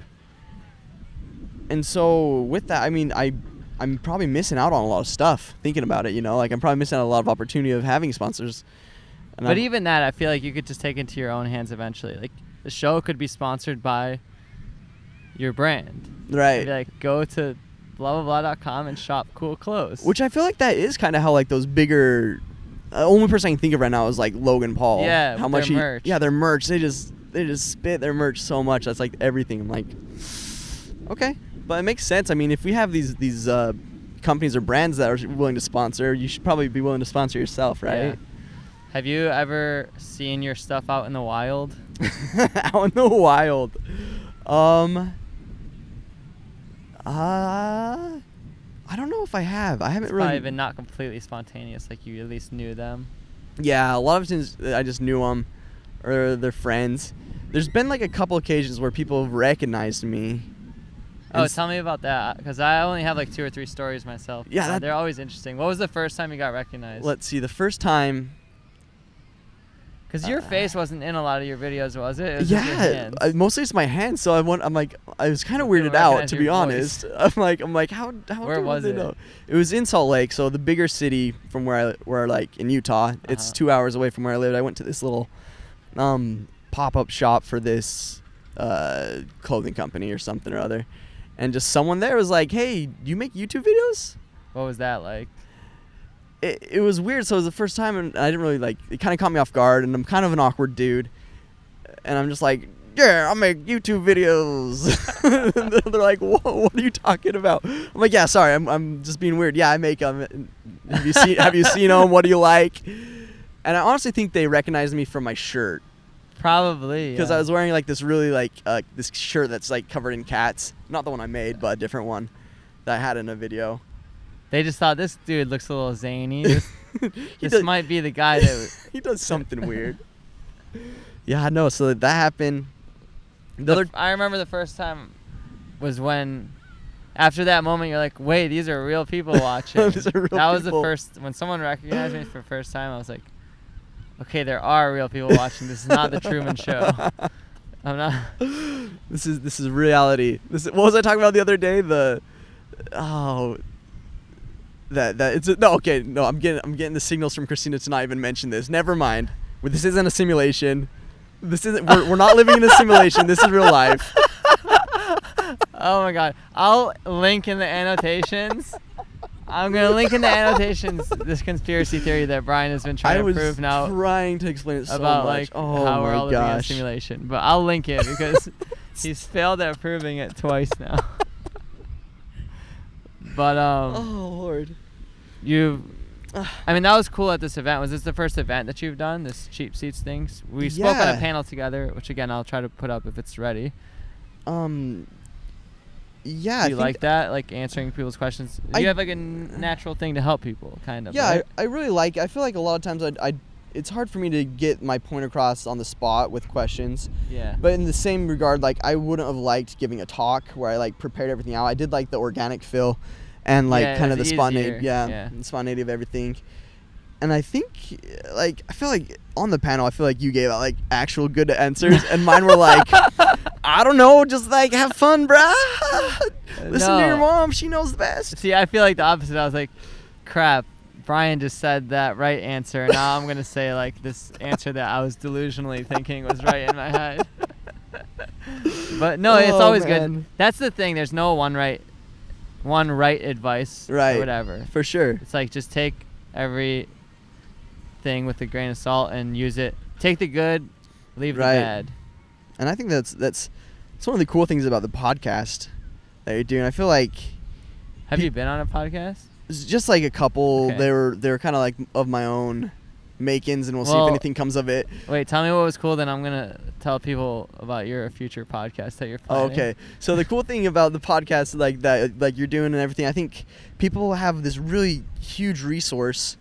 and so with that, I mean, I I'm probably missing out on a lot of stuff thinking about it. You know, like I'm probably missing out a lot of opportunity of having sponsors. And But I'm- even that, I feel like you could just take into your own hands eventually. Like the show could be sponsored by your brand. right, like, go to blah blah blah.com and shop cool clothes. which I feel like that is kind of how like those bigger. Uh, only person I can think of right now is like Logan Paul. Yeah, how much their he, merch. Yeah, their merch. They just they just spit their merch so much. That's like everything. I'm like, okay, but it makes sense. I mean, if we have these these uh, companies or brands that are willing to sponsor, you should probably be willing to sponsor yourself, right? Yeah. right? Have you ever seen your stuff out in the wild? out in the wild. Um. Uh, I don't know if I have. I haven't It's really. probably been not completely spontaneous. Like you at least knew them. Yeah, a lot of times uh, I just knew them, or they're friends. There's been like a couple occasions where people have recognized me. Oh, tell me about that. Because I only have like two or three stories myself. Yeah, Uh, that- they're always interesting. What was the first time you got recognized? Let's see. The first time. Because your uh, face wasn't in a lot of your videos, was it? it was Yeah, hands. I, mostly it's my hands. So I want. I'm like, I was kind of weirded out to be voice. honest. I'm like, I'm like, how how Where do was it? know? It was in Salt Lake, so the bigger city from where I where like in Utah. It's Uh-huh. two hours away from where I lived. I went to this little um, pop up shop for this uh, clothing company or something or other, and just someone there was like, "Hey, you make YouTube videos?" what was that like? It, it was weird. So it was the first time, and I didn't really like. It kind of caught me off guard, and I'm kind of an awkward dude, and I'm just like, "Yeah, I make YouTube videos." They're like, "What? What are you talking about?" I'm like, "Yeah, sorry, I'm, I'm just being weird. Yeah, I make them. Have you seen Have you seen them? What do you like?" And I honestly think they recognized me from my shirt Probably. because yeah. I was wearing like this really like uh, this shirt that's like covered in cats. Not the one I made, but a different one that I had in a video. They just thought this dude looks a little zany. This, this does- might be the guy that. he does something weird. Yeah, I know. So that happened. The The other, I remember the first time was when, after that moment, you're like, "Wait, these are real people watching." These are real that was the first when someone recognized me for the first time. I was like, "Okay, there are real people watching. This is not the Truman Show. I'm not." this is this is reality. This is, what was I talking about the other day? The oh that that it's a, no okay no I'm getting I'm getting the signals from Kristina to not even mention this. Never mind. Well, This isn't a simulation. This isn't. We're, we're not living in a simulation. This is real life. Oh my god. I'll link in the annotations. I'm gonna link in the annotations this conspiracy theory that Bryan has been trying I to prove now trying to explain it so about much. like oh how we're all living in a simulation. But I'll link it because he's failed at proving it twice now. but um Oh lord. You I mean that was cool at this event. Was this the first event that you've done? This cheap seats things? We spoke on a panel together, which again I'll try to put up if it's ready. Um. Yeah. Do you think like that? Like answering people's questions? I- you have like a n- natural thing to help people, kind of. Yeah, right? I, I really like. I feel like a lot of times I, I, it's hard for me to get my point across on the spot with questions. yeah. But in the same regard, like I wouldn't have liked giving a talk where I like prepared everything out. I did like the organic feel, and like Yeah, kind of the it's spontaneity, yeah, yeah. spontaneity of everything. And I think, like, I feel like on the panel, I feel like you gave out like actual good answers, and mine were like, I don't know, just like have fun, bruh. Listen to your mom; she knows the best. See, I feel like the opposite. I was like, crap. Bryan just said that right answer. Now I'm gonna say like this answer that I was delusionally thinking was right in my head. but no, it's Oh, always man. good. That's the thing. There's no one right, one right advice. or Right. whatever. For sure. It's like just take every thing with a grain of salt and use it. Take the good, leave Right. the bad. and I think that's that's it's one of the cool things about the podcast that you're doing. I feel like Have Pe- you been on a podcast? it's just like a couple. Okay. They were they were kind of like of my own makings, and we'll see if anything comes of it. Wait, tell me what was cool. Then I'm gonna tell people about your future podcast that you're Oh, planning. okay. So the cool thing about the podcast, like that, like you're doing and everything, I think people have this really huge resource,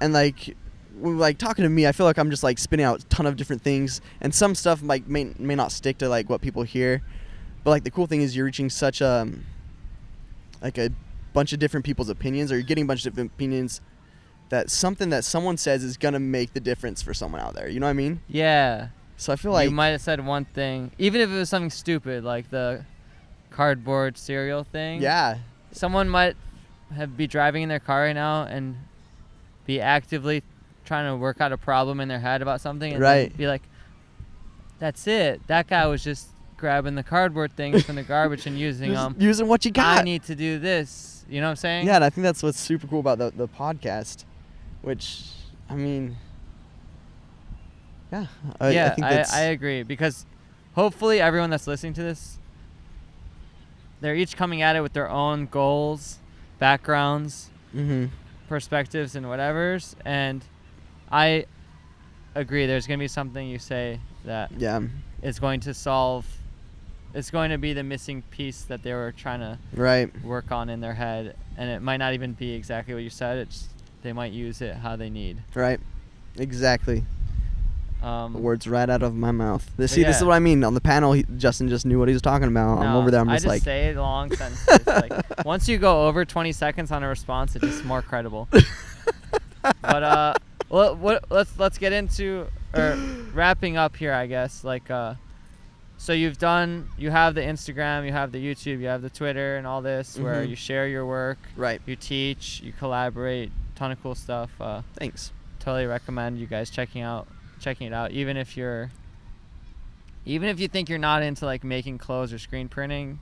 and like, like talking to me, I feel like I'm just like spinning out a ton of different things, and some stuff like may may not stick to like what people hear, but like the cool thing is you're reaching such a like a bunch of different people's opinions, or you're getting a bunch of different opinions. That something that someone says is gonna make the difference for someone out there. You know what I mean? Yeah. So I feel like you might have said one thing, even if it was something stupid, like the cardboard cereal thing. Yeah. Someone might have be driving in their car right now and be actively trying to work out a problem in their head about something and Right. be like, "That's it. That guy was just grabbing the cardboard things from the garbage and using them. using what you got. I need to do this." You know what I'm saying? Yeah, and I think that's what's super cool about the, the podcast, which, I mean, yeah, I, yeah, I think I, I agree because hopefully everyone that's listening to this, they're each coming at it with their own goals, backgrounds, hmm perspectives, and whatever's. And I agree. There's gonna be something you say that yeah, is going to solve. It's going to be the missing piece that they were trying to right, work on in their head, and it might not even be exactly what you said. It's they might use it how they need. right, exactly. Um, The words right out of my mouth. This, see, this is what I mean. On the panel, he, Justin just knew what he was talking about. I'm over there. I'm just, I just, like, say long sentences. like once you go over 20 seconds on a response, it's just more credible. but uh, well, what, let's let's get into or wrapping up here, I guess. Like uh, so you've done, you have the Instagram, you have the YouTube, you have the Twitter, and all this where Mhm. you share your work, right. you teach, you collaborate, ton of cool stuff. Uh, Thanks. totally recommend you guys checking out checking it out even if you're even if you think you're not into like making clothes or screen printing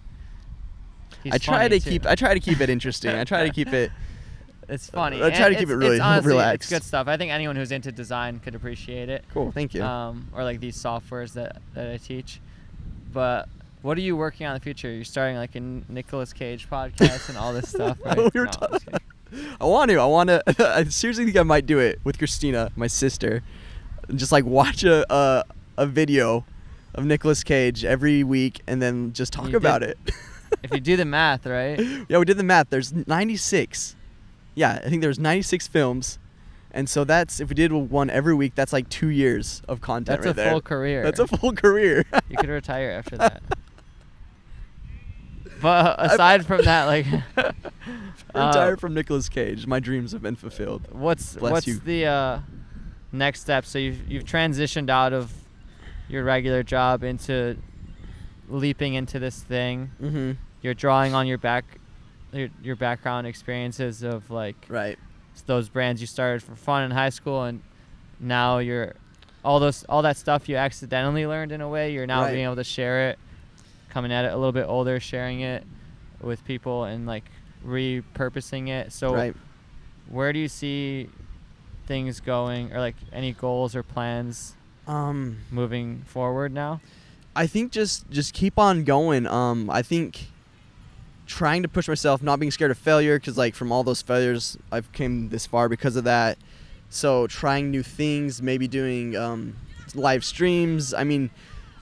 I try to too. keep. I try to keep it interesting. I try to keep it. it's funny I try and to keep it really it's honestly, relaxed. it's good stuff i think anyone who's into design could appreciate it Cool. Thank you. um, or like these softwares that, that i teach but what are you working on in the future you're starting like a Nicolas cage podcast and all this stuff right We were No, I'm ta- just kidding. I want to. I want to. I seriously think I might do it with Kristina, my sister. Just like watch a a, a video of Nicolas Cage every week and then just talk You about did- it. if you do the math right yeah, we did the math. There's 96. Yeah, I think there's 96 films. And so that's if we did one every week, that's like two years of content that's right a there. full career That's a full career. You could retire after that. But aside from that, like, Retire uh, from Nicolas Cage. My dreams have been fulfilled. what's Bless what's you. the uh, next step? So you've you've transitioned out of your regular job into leaping into this thing. Mm-hmm. You're drawing on your back your, your background experiences of like Right. those brands you started for fun in high school, and now you're all those all that stuff you accidentally learned in a way. You're now Right. being able to share it, coming at it a little bit older, sharing it with people, and like repurposing it. So right. where do you see things going, or like any goals or plans Um. moving forward now? I think just just keep on going. Um, I think trying to push myself, not being scared of failure, because like from all those failures, I've came this far because of that. So trying new things, maybe doing um, live streams. I mean,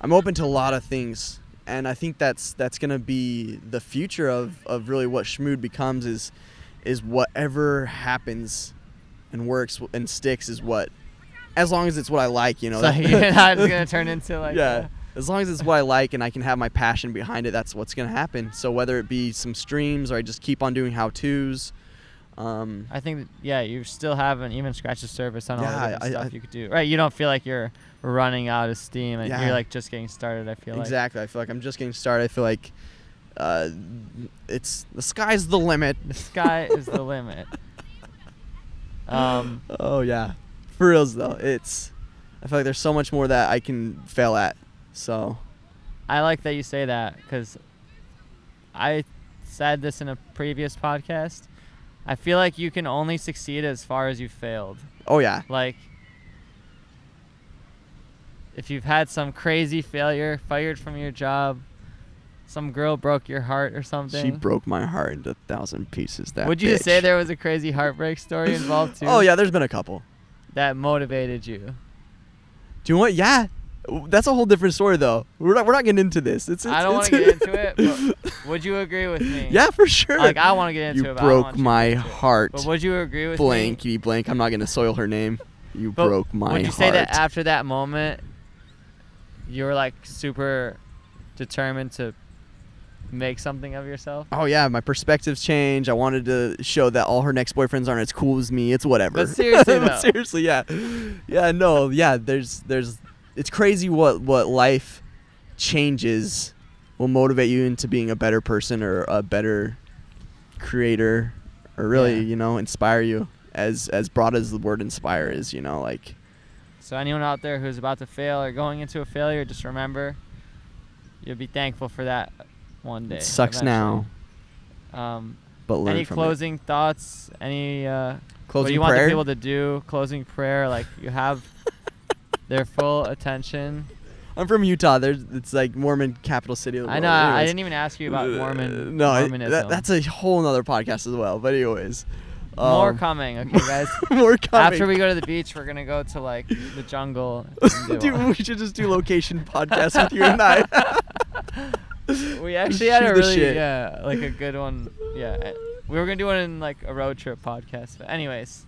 I'm open to a lot of things, and I think that's that's gonna be the future of, of really what Shmoxd becomes is is whatever happens and works and sticks is what, as long as it's what I like, you know. so that- you're not gonna turn into like yeah. a- As long as it's what I like and I can have my passion behind it, that's what's gonna happen. So whether it be some streams or I just keep on doing how tos, um, I think that, yeah, you still haven't even scratched the surface on all Yeah, the I- stuff I- you could do. Right, you don't feel like you're running out of steam and Yeah. you're like just getting started. I feel exactly. I feel like I'm just getting started. I feel like uh, it's the sky's the limit. the sky is the limit. Um, Oh yeah, for reals though, it's. I feel like there's so much more that I can fail at. So I like that you say that because I said this in a previous podcast. I feel like you can only succeed as far as you failed. oh yeah, Like, if you've had some crazy failure, fired from your job, some girl broke your heart or something. she broke my heart into a thousand pieces. That. Would you say there was a crazy heartbreak story involved oh, too? Oh yeah, there's been a couple. That motivated you. Do you know what? Yeah, that's a whole different story though. We're not we're not getting into this. It's, it's I don't want to get into it, but would you agree with me? yeah, for sure. Like I want to get into you it. broke want you to my get into it. heart. But would you agree with me? Blankety blank. I'm not gonna soil her name. You But broke my heart. Would you heart. say that after that moment, you were like super determined to make something of yourself? oh yeah, my perspectives changed. I wanted to show that all her next boyfriends aren't as cool as me. It's whatever. But seriously, seriously, yeah, yeah, no, yeah. There's, there's, it's crazy what what life changes will motivate you into being a better person or a better creator or really Yeah. you know inspire you as as broad as the word inspire is you know like So anyone out there who's about to fail or going into a failure, just remember, you'll be thankful for that one day. it sucks now. Um, but learn any closing thoughts? Any uh, it. what closing do you want the people to do? Closing prayer, like you have their full attention. i'm from utah there's it's like mormon capital city of the I know. I didn't even ask you about Uh, Mormon. no Mormonism. that, that's a whole nother podcast as well but anyways more um, coming. Okay, guys. more coming After we go to the beach, we're gonna go to like the jungle. Dude, all- we should just do location podcasts with you and I. we actually had a really shit. yeah like a good one. Yeah, we were gonna do one in like a road trip podcast. But anyways,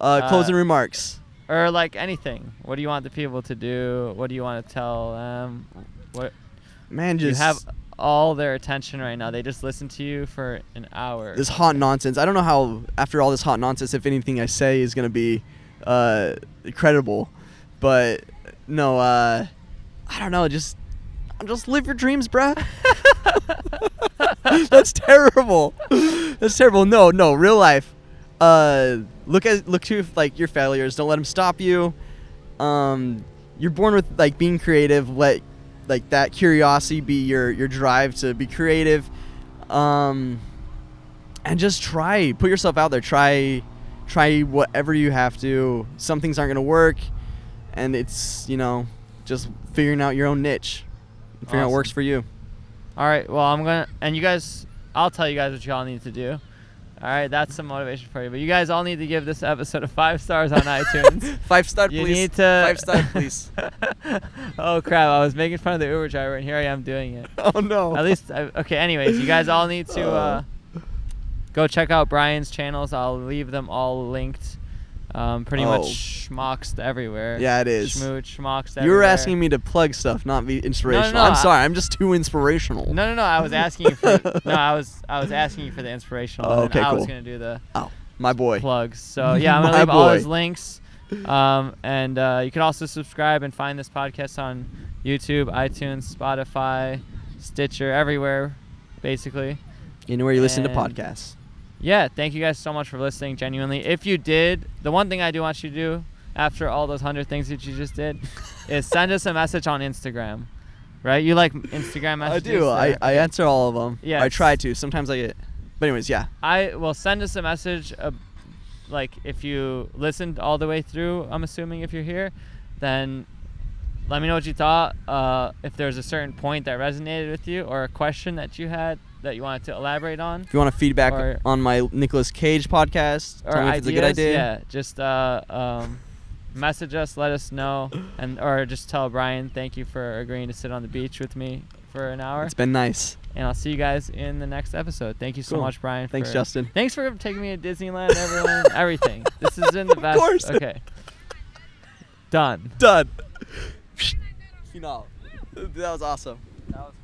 Uh, closing Uh, remarks. Or like anything. What do you want the people to do? What do you want to tell them? What Man, just you have all their attention right now. They just listen to you for an hour. this hot nonsense. I don't know how after all this hot nonsense, if anything I say is gonna be uh, credible, but no, uh, I don't know. Just just live your dreams, bruh. That's terrible. That's terrible. No, no, real life. Uh, look at look to like your failures. Don't let them stop you. Um, you're born with like being creative. Let like that curiosity be your your drive to be creative. Um, and just try. Put yourself out there. Try, try whatever you have to. Some things aren't gonna work, and it's you know just figuring out your own niche. Figuring out what works for you. All right. Well, I'm gonna and you guys. I'll tell you guys what y'all need to do. All right, that's some motivation for you. But you guys all need to give this episode a five stars on iTunes. Five star, you please. need to Five star, please. oh crap! I was making fun of the Uber driver, and here I am doing it. oh no. At least, I, okay. Anyways, you guys all need to uh, go check out Bryan's channels. I'll leave them all linked. Um, pretty Oh. much Shmoxd everywhere. Yeah, it is. Schmooch, Shmoxd You were asking me to plug stuff, not be inspirational. no, no, I'm I- sorry. I'm just too inspirational. No, no, no. I was asking you for. no, I was. I was asking you for the inspirational. Oh, and okay, I was gonna do the Oh, my boy. plugs. So yeah, I'm gonna leave all boy. his links. Um, and uh, you can also subscribe and find this podcast on YouTube, iTunes, Spotify, Stitcher, everywhere, basically. Anywhere you listen to podcasts. Yeah, thank you guys so much for listening. Genuinely, if you did, the one thing I do want you to do after all those hundred things that you just did is send us a message on Instagram. Right? You like Instagram messages? I do. I. I answer all of them. Yeah. I try to. Sometimes I get. But anyways, yeah. I will send us a message. Uh, like if you listened all the way through, I'm assuming if you're here, then let me know what you thought. Uh, if there's a certain point that resonated with you or a question that you had that you wanted to elaborate on, If you want to feedback Or- on my Nicolas Cage podcast, or tell me if ideas, it's a good idea. yeah, just uh, um, message us, let us know, and or just tell Bryan thank you for agreeing to sit on the beach with me for an hour. It's been nice. And I'll see you guys in the next episode. Thank you so Cool. much, Bryan. Thanks, for- Justin. Thanks for taking me to Disneyland, everyone. everything. This has been the Of best. course. Okay. Done. Done. Know, that was awesome. That was